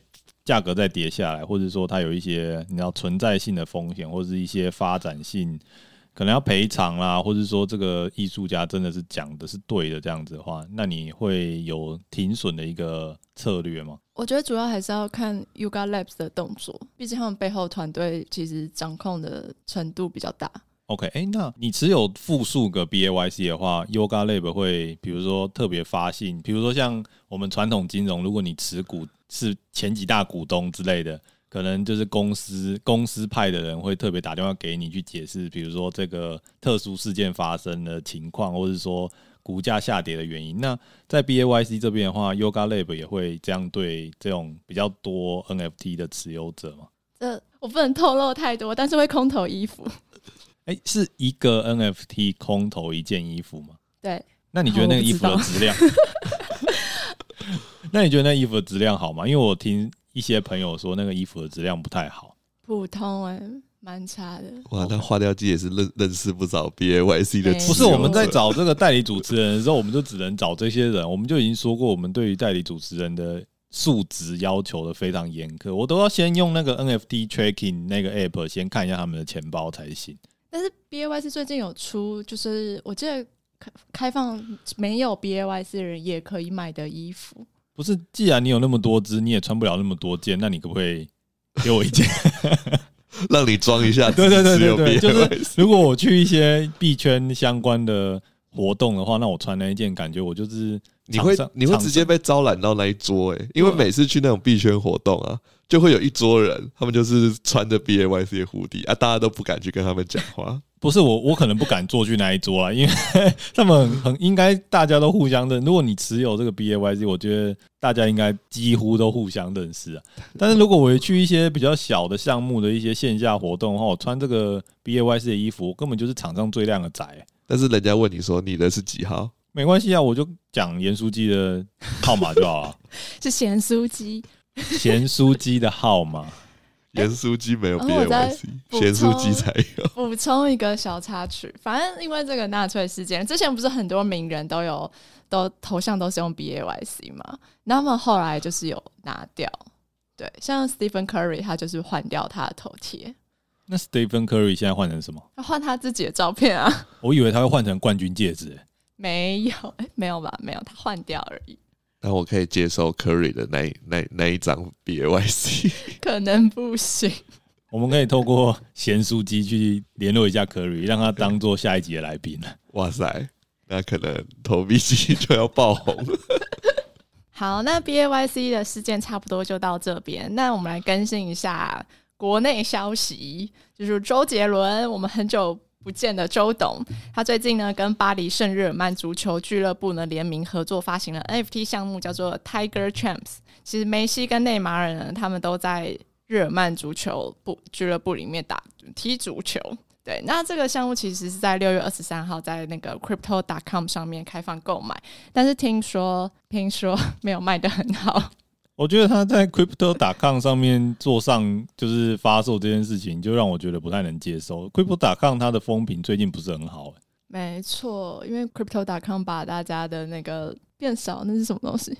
价格再跌下来，或者说它有一些你要存在性的风险，或者是一些发展性可能要赔偿啦，或者说这个艺术家真的是讲的是对的这样子的话，那你会有停损的一个策略吗？
我觉得主要还是要看 Yuga Labs 的动作，毕竟他们背后团队其实掌控的程度比较大。
OK，哎、那你持有复数个 BAYC 的话，Yuga Labs 会比如说特别发信，比如说像我们传统金融，如果你持股。是前几大股东之类的，可能就是公司公司派的人会特别打电话给你去解释，比如说这个特殊事件发生的情况，或者说股价下跌的原因。那在 BAYC 这边的话，Yuga Lab 也会这样对这种比较多 NFT 的持有者吗？
这我不能透露太多，但是会空投衣服。
哎、欸，是一个 NFT 空投一件衣服吗？
对。
那你觉得那个衣服的质量？那你觉得那衣服的质量好吗？因为我听一些朋友说，那个衣服的质量不太好，
普通哎、欸，蛮差的。
哇，那花雕机也是认认识不少 BAYC 的。
不是我们在找这个代理主持人的时候，我们就只能找这些人。我们就已经说过，我们对于代理主持人的素质要求的非常严苛，我都要先用那个 NFT tracking 那个 app 先看一下他们的钱包才行。
但是 BAYC 最近有出，就是我记得开开放没有 BAYC 的人也可以买的衣服。
不是，既然你有那么多只，你也穿不了那么多件，那你可不可以给我一件，
让你装一下？
对对对对对，就是如果我去一些币圈相关的活动的话，那我穿那一件，感觉我就是
你会你会直接被招揽到那一桌诶、欸，因为每次去那种币圈活动啊，就会有一桌人，他们就是穿着 BAYC 的 hoodie 啊，大家都不敢去跟他们讲话。
不是我，我可能不敢坐去那一桌啊，因为他们很，应该大家都互相认。如果你持有这个 BAYC，我觉得大家应该几乎都互相认识啊。但是如果我去一些比较小的项目的一些线下活动的话，我穿这个 BAYC 的衣服，我根本就是场上最靓的仔、欸。
但是人家问你说你的是几号？
没关系啊，我就讲盐酥鸡的号码就好了。
是咸酥鸡，
咸酥鸡的号码。
盐酥鸡没有 BAYC，咸酥鸡才有。
补充一个小插曲，反正因为这个纳粹事件，之前不是很多名人都有 都头像都是用 BAYC 嘛，那么后来就是有拿掉，对，像 Stephen Curry 他就是换掉他的头贴。
那 Stephen Curry 现在换成什么？
他换他自己的照片啊。
我以为他会换成冠军戒指、欸，
没有，哎，没有吧？没有，他换掉而已。
那我可以接受 Curry 的那那那一张 BAYC，
可能不行。
我们可以透过咸酥鸡去联络一下 Curry，让他当做下一集的来宾。
哇塞，那可能投币机就要爆红了。
好，那 BAYC 的事件差不多就到这边。那我们来更新一下国内消息，就是周杰伦，我们很久。不见的周董，他最近呢跟巴黎圣日耳曼足球俱乐部呢联名合作发行了 NFT 项目，叫做 Tiger Champs。其实梅西跟内马尔呢，他们都在日耳曼足球部俱乐部里面打踢足球。对，那这个项目其实是在六月二十三号在那个 Crypto.com 上面开放购买，但是听说听说没有卖得很好。
我觉得他在 Crypto.com 上面做上就是发售这件事情，就让我觉得不太能接受。Crypto.com 它的风评最近不是很好，欸，
没错，因为 Crypto.com 把大家的那个变少，那是什么东西？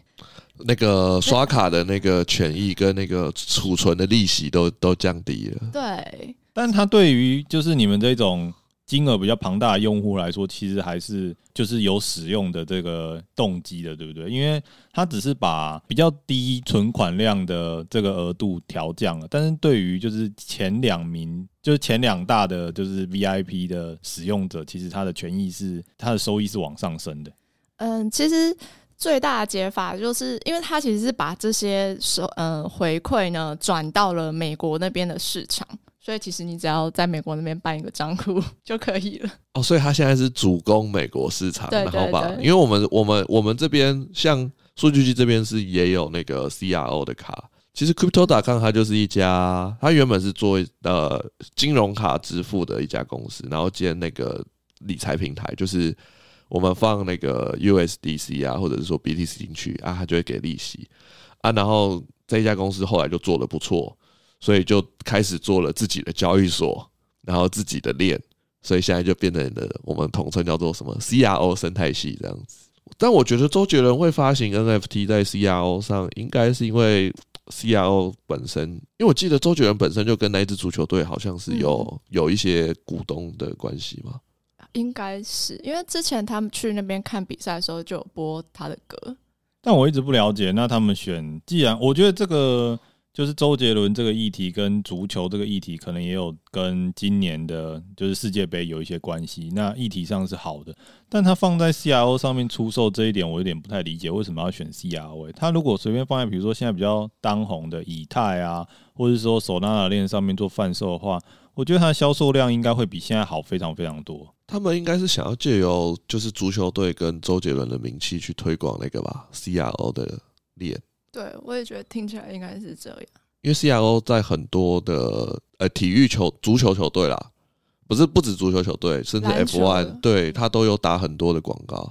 那个刷卡的那个权益跟那个储存的利息都都降低了。
对，
但他对于就是你们这种。金额比较庞大的用户来说，其实还是就是有使用的这个动机的，对不对？因为他只是把比较低存款量的这个额度调降了，但是对于就是前两名，就是前两大的就是 VIP 的使用者，其实他的权益是他的收益是往上升的。
嗯，其实最大的解法就是因为他其实是把这些收嗯回馈呢转到了美国那边的市场。所以其实你只要在美国那边办一个账户 就可以了。
哦，所以他现在是主攻美国市场，
对对对，
然后把，因为我们我们我们这边像数据机这边是也有那个 CRO 的卡。其实 Crypto.com 它就是一家，它原本是做呃金融卡支付的一家公司，然后兼那个理财平台，就是我们放那个 USDC 啊，或者是说 BTC 进去啊，它就会给利息啊。然后这一家公司后来就做的不错。所以就开始做了自己的交易所，然后自己的链，所以现在就变成了我们统称叫做什么 CRO 生态系这样子。但我觉得周杰伦会发行 NFT 在 CRO 上，应该是因为 CRO 本身，因为我记得周杰伦本身就跟那支足球队好像是有有一些股东的关系嘛。
应该是因为之前他们去那边看比赛的时候就有播他的歌，
但我一直不了解。那他们选，既然我觉得这个。就是周杰伦这个议题跟足球这个议题，可能也有跟今年的就是世界杯有一些关系。那议题上是好的，但他放在 CRO 上面出售这一点，我有点不太理解为什么要选 CRO。他如果随便放在比如说现在比较当红的以太啊，或者说 Solana 链上面做贩售的话，我觉得它的销售量应该会比现在好非常非常多。
他们应该是想要借由就是足球队跟周杰伦的名气去推广那个吧，CRO 的链。
对，我也觉得听起来应该是这样，
因为 CRO 在很多的呃体育球、足球球队啦，不是不止足球球队，甚至 F1，对他都有打很多的广告。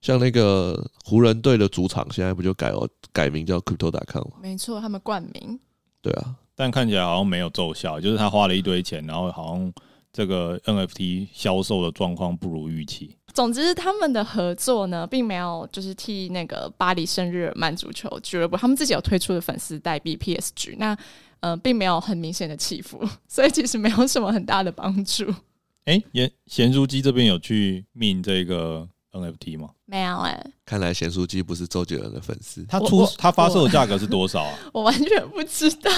像那个湖人队的主场，现在不就改哦改名叫 Crypto.com 吗？
没错，他们冠名。
对啊，
但看起来好像没有奏效，就是他花了一堆钱，然后好像这个 NFT 销售的状况不如预期。
总之，他们的合作呢，并没有就是替那个巴黎圣日耳曼足球俱乐部，他们自己有推出的粉丝代币 PSG，那呃，并没有很明显的起伏，所以其实没有什么很大的帮助。
哎，咸咸酥鸡这边有去 mint 这个 NFT 吗？
没有哎、欸。
看来咸酥鸡不是周杰伦的粉丝。
他出他发售的价格是多少啊？
我完全不知道。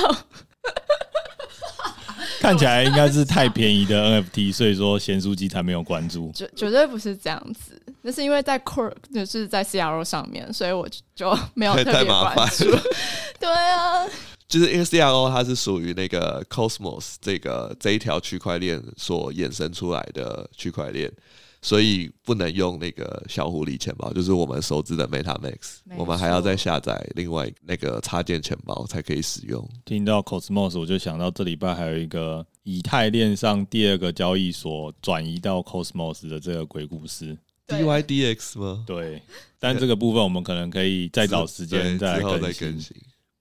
看起来应该是太便宜的 NFT，所以说贤书记才没有关注。
绝绝对不是这样子，那是因为在 Core 就是在 CRO 上面，所以我就没有特别 关注。对啊，
就是因为 CRO 它是属于那个 Cosmos 这个这一条区块链所衍生出来的区块链。所以不能用那个小狐狸钱包，就是我们熟知的 MetaMask，我们还要再下载另外那个插件钱包才可以使用。
听到 Cosmos，我就想到这礼拜还有一个以太链上第二个交易所转移到 Cosmos 的这个鬼故事
，DYDX 吗？
对，但这个部分我们可能可以再找时间再更新。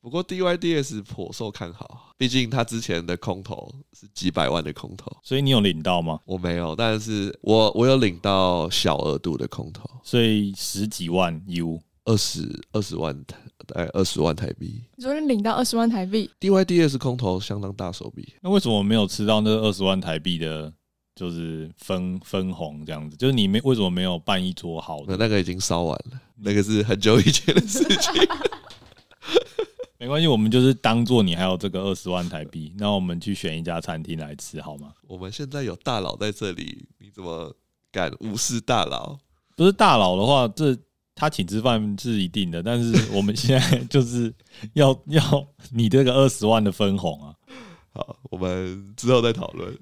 不过 DYDS 颇受看好，毕竟他之前的空投是几百万的空投，
所以你有领到吗？
我没有，但是我我有领到小额度的空投，
所以十几万 U，
二十二十万台，大概二十万台币。
你昨天领到二十万台币
，DYDS 空投相当大手笔，
那为什么没有吃到那二十万台币的，就是分分红这样子？就是你没为什么没有办一桌好的？
那那个已经烧完了，那个是很久以前的事情。
没关系，我们就是当做你还有这个二十万台币，那我们去选一家餐厅来吃好吗？
我们现在有大佬在这里，你怎么敢无视大佬？
不是大佬的话，这他请吃饭是一定的，但是我们现在就是要要你这个二十万的分红啊！
好，我们之后再讨论。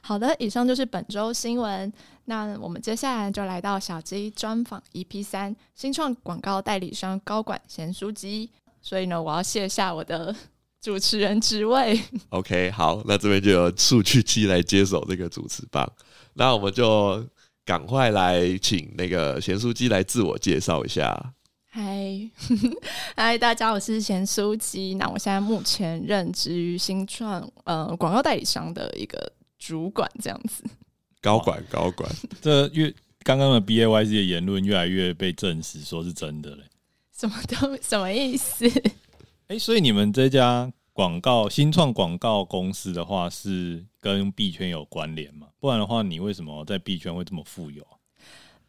好的，以上就是本周新闻。那我们接下来就来到小鸡专访 EP 三，新创广告代理商高管咸酥鸡。所以呢，我要卸下我的 主持人职位。OK，
好，那这边就由数据机来接手这个主持棒。那我们就赶快来请那个贤书机来自我介绍一下。
嗨，嗨，大家好，我是贤书机。那我现在目前任职于新创呃广告代理商的一个主管，这样子。
高管，高管，
这越刚刚的 B A Y Z 的言论越来越被证实，说是真的嘞。
什么都什么意思？
哎、欸，所以你们这家广告新创广告公司的话，是跟币圈有关联吗？不然的话，你为什么在币圈会这么富有？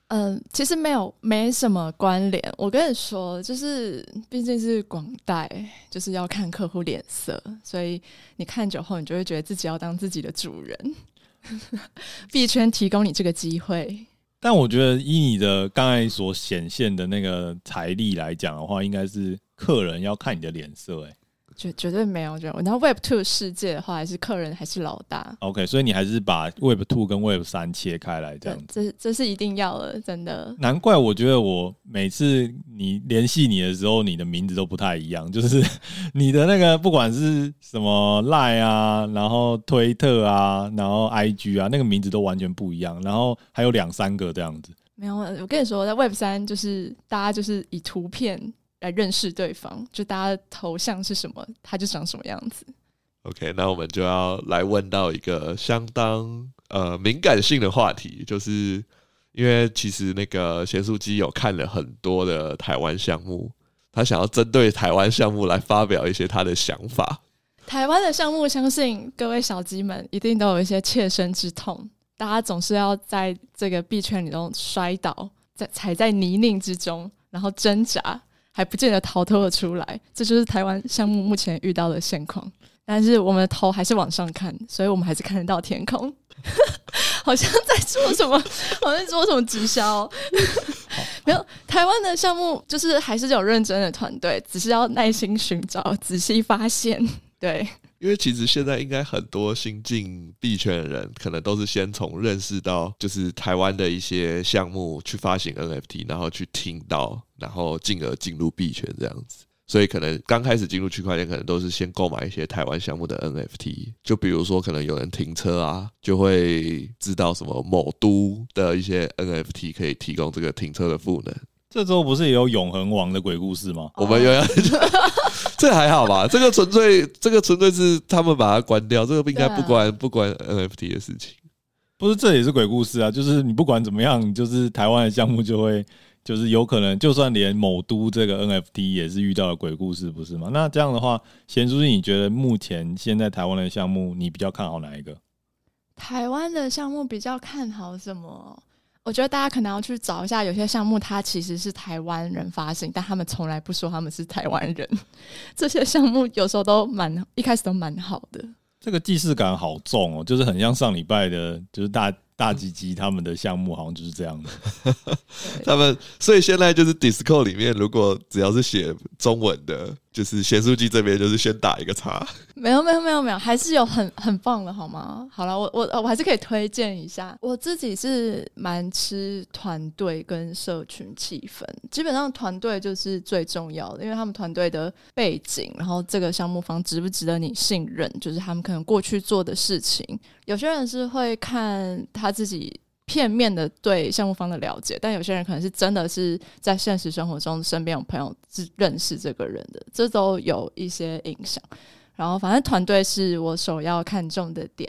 嗯、呃，其实没有，没什么关联。我跟你说，就是毕竟是广代，就是要看客户脸色，所以你看久后，你就会觉得自己要当自己的主人。币圈提供你这个机会。
但我觉得，以你的刚才所显现的那个财力来讲的话，应该是客人要看你的脸色，哎。
绝绝对没有，然后 Web Two 世界的话，还是客人还是老大。
OK，所以你还是把 Web Two 跟 Web 三切开来这样子。
这这是一定要的，真的。
难怪我觉得我每次你联系你的时候，你的名字都不太一样，就是 你的那个不管是什么 Line 啊，然后推特啊，然后 IG 啊，那个名字都完全不一样，然后还有两三个这样子。
没有，我跟你说，在 Web 三就是大家就是以图片。来认识对方，就大家的头像是什么，他就长什么样子。
OK，那我们就要来问到一个相当呃敏感性的话题，就是因为其实那个咸酥鸡有看了很多的台湾项目，他想要针对台湾项目来发表一些他的想法。
台湾的项目，相信各位小鸡们一定都有一些切身之痛，大家总是要在这个币圈里头摔倒，在踩在泥泞之中，然后挣扎。还不见得逃脱了出来，这就是台湾项目目前遇到的现况。但是我们的头还是往上看，所以我们还是看得到天空。好像在做什么？好像在做什么直销？没有，台湾的项目就是还是有认真的团队，只是要耐心寻找，仔细发现。对。
因为其实现在应该很多新进币圈的人，可能都是先从认识到就是台湾的一些项目去发行 NFT，然后去听到，然后进而进入币圈这样子。所以可能刚开始进入区块链，可能都是先购买一些台湾项目的 NFT。就比如说，可能有人停车啊，就会知道什么某都的一些 NFT 可以提供这个停车的赋能。
这周不是也有永恒王的鬼故事吗？
我们有，这还好吧？这个纯粹，这个纯粹是他们把它关掉，这个应该不关不关 NFT 的事情。
不是，这也是鬼故事啊！就是你不管怎么样，就是台湾的项目就会，就是有可能，就算连某都这个 NFT 也是遇到了鬼故事，不是吗？那这样的话，咸酥鸡，你觉得目前现在台湾的项目，你比较看好哪一个？
台湾的项目比较看好什么？我觉得大家可能要去找一下，有些项目它其实是台湾人发行，但他们从来不说他们是台湾人。这些项目有时候都蛮一开始都蛮好的。
这个既视感好重哦，就是很像上礼拜的，就是大大吉吉他们的项目好像就是这样的。
他们所以现在就是 Discord 里面，如果只要是写中文的。就是咸酥鸡这边就是先打一个叉，
没有没有没有没有，还是有很很棒的好吗？好了，我我我还是可以推荐一下，我自己是蛮吃团队跟社群气氛，基本上团队就是最重要的，因为他们团队的背景，然后这个项目方值不值得你信任，就是他们可能过去做的事情，有些人是会看他自己。片面的对项目方的了解，但有些人可能是真的是在现实生活中身边有朋友是认识这个人的，这都有一些影响。然后，反正团队是我首要看重的点，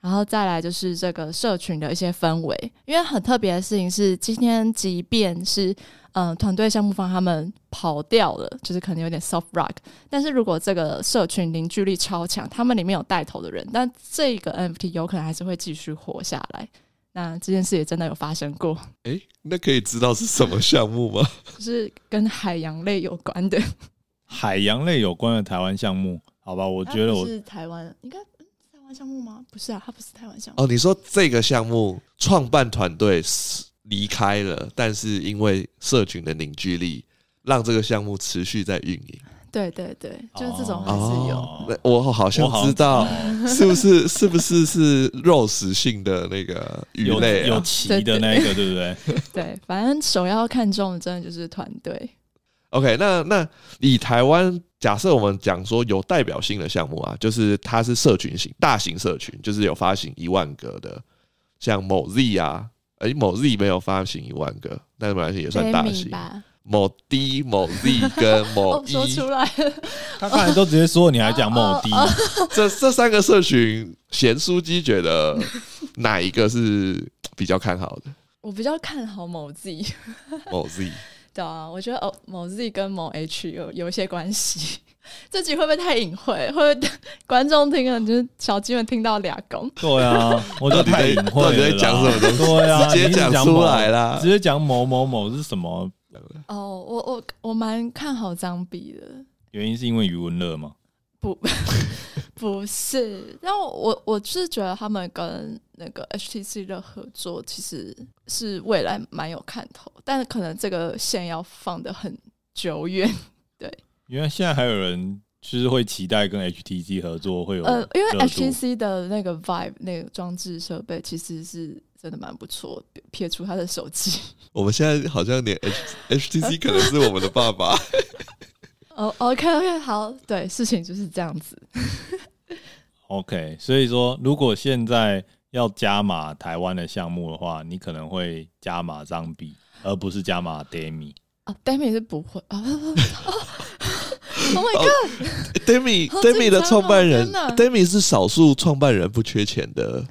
然后再来就是这个社群的一些氛围。因为很特别的事情是，今天即便是嗯团队项目方他们跑掉了，就是可能有点 soft rock，但是如果这个社群凝聚力超强，他们里面有带头的人，但这个 NFT 有可能还是会继续活下来。那这件事也真的有发生过。
哎、欸，那可以知道是什么项目吗？
就是跟海洋类有关的。
海洋类有关的台湾项目，好吧？我觉得我
是台湾，应该台湾项目吗？不是啊，它不是台湾项
目。哦，你说这个项目创办团队离开了，但是因为社群的凝聚力，让这个项目持续在运营。
对对对，就是这种还是有。
哦、我好像知道，是不是是不是是肉食性的那个鱼类、啊、
有鳍的那个，对不对？
对，反正首要看重的真的就是团队。
OK，那那以台湾假设我们讲说有代表性的项目啊，就是它是社群型、大型社群，就是有发行一万个的，像某 Z 啊，哎、欸，某 Z 没有发行一万个，但是没关系，也算大型。某 D、某 Z 跟某 E，
说出来了，
他刚才都直接说，你还讲 某 D，
这这三个社群，咸酥鸡觉得哪一个是比较看好的？
我比较看好某 Z，
某 Z，
对啊，我觉得哦，某 Z 跟某 H 有有一些关系。这集会不会太隐晦？会不会观众听了就是小鸡们听到俩公？
对啊，我就太隐晦了。
你在讲什么东西？对啊，直接讲出来啦，
直接讲某某某是什么？
哦，我我我蛮看好张比的，
原因是因为余文乐吗？
不，不是，但我我我是觉得他们跟那个 HTC 的合作其实是未来蛮有看头，但是可能这个线要放的很久远。对，
因为现在还有人就是会期待跟 HTC 合作会有呃，
因为 HTC 的那个 Vive 那个装置设备其实是。真的蛮不错，撇除他的手机，
我们现在好像连 H HTC 可能是我们的爸爸。
哦、oh,，OK OK，好，对，事情就是这样子。
OK，所以说，如果现在要加码台湾的项目的话，你可能会加码张比，而不是加码 Demi。
啊、oh,，Demi 是不会啊。Oh my god，Demi
Demi 的创办人，Demi 是少数创办人不缺钱的。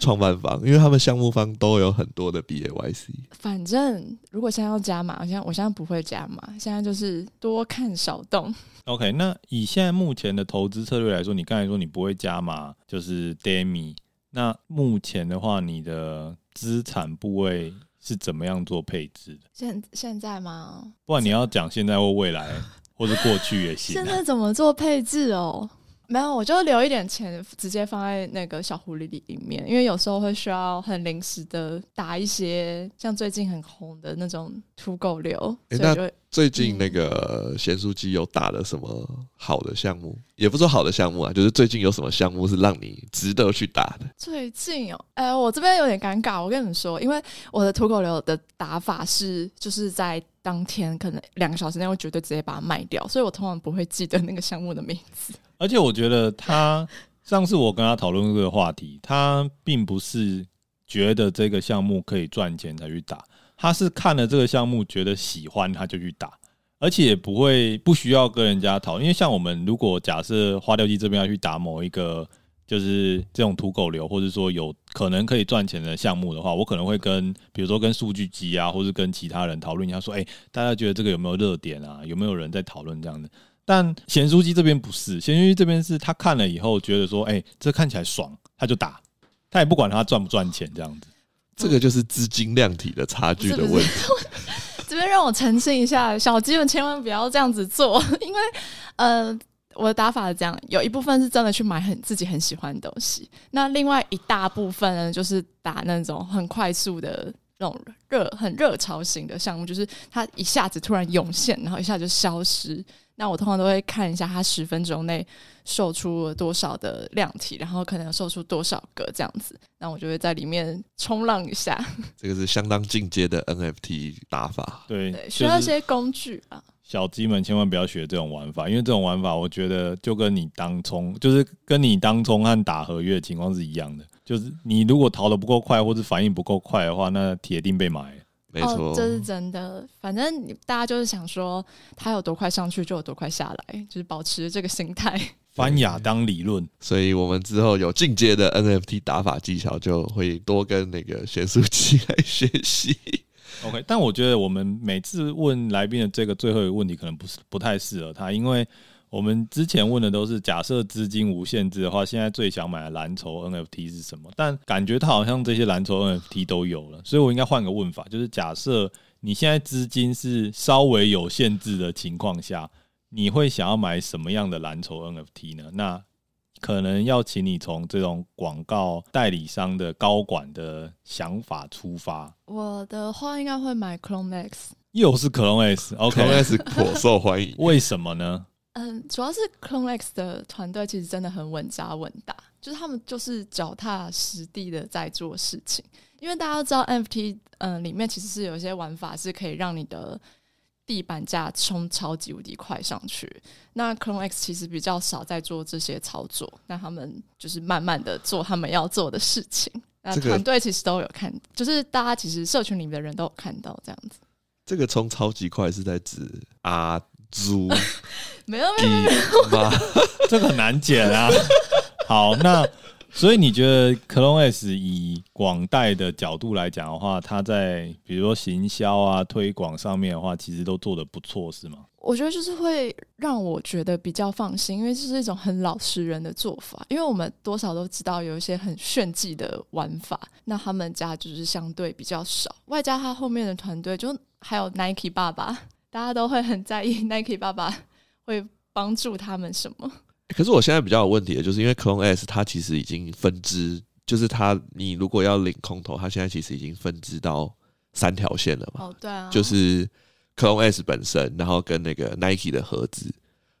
创办方，因为他们项目方都有很多的 BAYC。
反正如果现在要加码，我现在我现在不会加码，现在就是多看少动。
OK，那以现在目前的投资策略来说，你刚才说你不会加码，就是 Demi。那目前的话，你的资产部位是怎么样做配置的？
现现在吗？
不然你要讲现在或未来，或者过去也行啊。
现在怎么做配置哦？没有，我就留一点钱，直接放在那个小狐狸里面，因为有时候会需要很临时的打一些，像最近很红的那种土狗流。欸、所以就
那最近那个咸酥鸡有打了什么好的项目？嗯、也不说好的项目啊，就是最近有什么项目是让你值得去打的？
最近哦，哎、欸，我这边有点尴尬，我跟你们说，因为我的土狗流的打法是，就是在当天可能两个小时内，我绝对直接把它卖掉，所以我通常不会记得那个项目的名字。
而且我觉得他上次我跟他讨论这个话题，他并不是觉得这个项目可以赚钱才去打，他是看了这个项目觉得喜欢他就去打，而且也不会不需要跟人家讨。因为像我们如果假设花雕鸡这边要去打某一个就是这种土狗流，或者说有可能可以赚钱的项目的话，我可能会跟比如说跟数据机啊，或者跟其他人讨论一下，说哎，大家觉得这个有没有热点啊？有没有人在讨论这样的？但贤书记这边不是，贤书记这边是他看了以后觉得说，哎、欸，这看起来爽，他就打。他也不管他赚不赚钱这样子。
这个就是资金量体的差距的问题。
这边让我澄清一下，小鸡们千万不要这样子做，因为呃，我的打法是这样，有一部分是真的去买很自己很喜欢的东西，那另外一大部分呢，就是打那种很快速的那种热很热潮型的项目，就是它一下子突然涌现，然后一下就消失。那我通常都会看一下它十分钟内售出了多少的量体，然后可能售出多少个这样子，那我就会在里面冲浪一下。
这个是相当进阶的 NFT 打法，
对，
对，需要一些工具啊。
小鸡们千万不要学这种玩法，因为这种玩法我觉得就跟你当冲，就是跟你当冲和打合约的情况是一样的，就是你如果逃得不够快，或者反应不够快的话，那铁定被埋。
没错、
哦，这是真的。反正大家就是想说，它有多快上去就有多快下来，就是保持这个心态。
翻亚当理论，
所以我们之后有进阶的 NFT 打法技巧，就会多跟那个咸酥鸡来学习。
OK，但我觉得我们每次问来宾的这个最后一个问题，可能不是不太适合他，因为。我们之前问的都是假设资金无限制的话，现在最想买的蓝筹 NFT 是什么？但感觉他好像这些蓝筹 NFT 都有了，所以我应该换个问法，就是假设你现在资金是稍微有限制的情况下，你会想要买什么样的蓝筹 NFT 呢？那可能要请你从这种广告代理商的高管的想法出发。
我的话应该会买 Clone X，
又是 Clone X，OK，Clone
X 颇受欢迎，
为什么呢？
嗯，主要是 Clone X 的团队其实真的很稳扎稳打，就是他们就是脚踏实地的在做事情。因为大家都知道 NFT，嗯，里面其实是有一些玩法是可以让你的地板价冲超级无敌快上去。那 Chrome X 其实比较少在做这些操作，那他们就是慢慢的做他们要做的事情。那团队其实都有看，就是大家其实社群里面的人都有看到这样子。
这个冲超级快是在指阿？猪
没有没有没有，
这个很难剪啊。好，那所以你觉得 Clone S 以广代的角度来讲的话，它在比如说行销啊、推广上面的话，其实都做得不错，是吗？
我觉得就是会让我觉得比较放心，因为这是一种很老实人的做法。因为我们多少都知道有一些很炫技的玩法，那他们家就是相对比较少，外加他后面的团队就还有 Nike 爸爸。大家都会很在意 Nike 爸爸会帮助他们什么？
可是我现在比较有问题的就是，因为 Clone S 它其实已经分支，就是它你如果要领空投，它现在其实已经分支到三条线了嘛。
哦，对啊，
就是 Clone S 本身，然后跟那个 Nike 的盒子，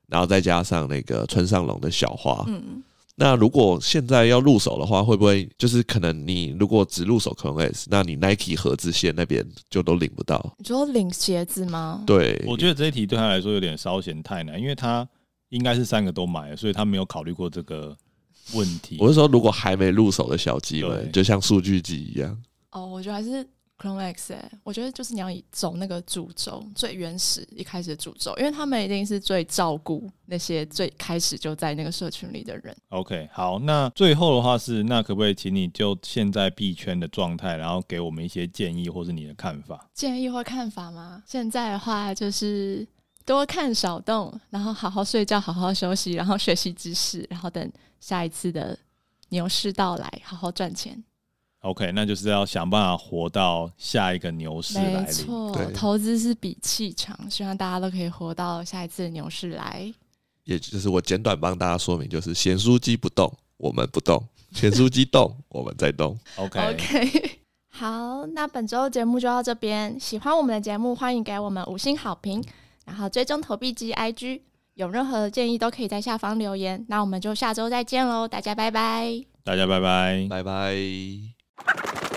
然后再加上那个村上龙的小花。嗯。那如果现在要入手的话，会不会就是可能你如果只入手 Clone S，那你 Nike 盒子线那边就都领不到？
你说领鞋子吗？
对，
我觉得这一题对他来说有点稍嫌太难，因为他应该是三个都买了，所以他没有考虑过这个问题。
我是说，如果还没入手的小鸡们，就像数据集一样。
哦，我觉得还是。Clone X，哎，我觉得就是你要以走那个主轴，最原始一开始的主轴，因为他们一定是最照顾那些最开始就在那个社群里的人。
OK，好，那最后的话是，那可不可以请你就现在币圈的状态，然后给我们一些建议或是你的看法？
建议或看法吗？现在的话就是多看少动，然后好好睡觉，好好休息，然后学习知识，然后等下一次的牛市到来，好好赚钱。
OK，那就是要想办法活到下一个牛市来临。
没错，投资是比气长，希望大家都可以活到下一次的牛市来。
也就是我简短帮大家说明，就是咸酥鸡不动，我们不动；咸酥鸡动，我们在动。
OK
OK，好，那本周节目就到这边。喜欢我们的节目，欢迎给我们五星好评，然后追踪投币机 IG，有任何的建议都可以在下方留言。那我们就下周再见喽，大家拜拜，
大家拜拜，
拜拜。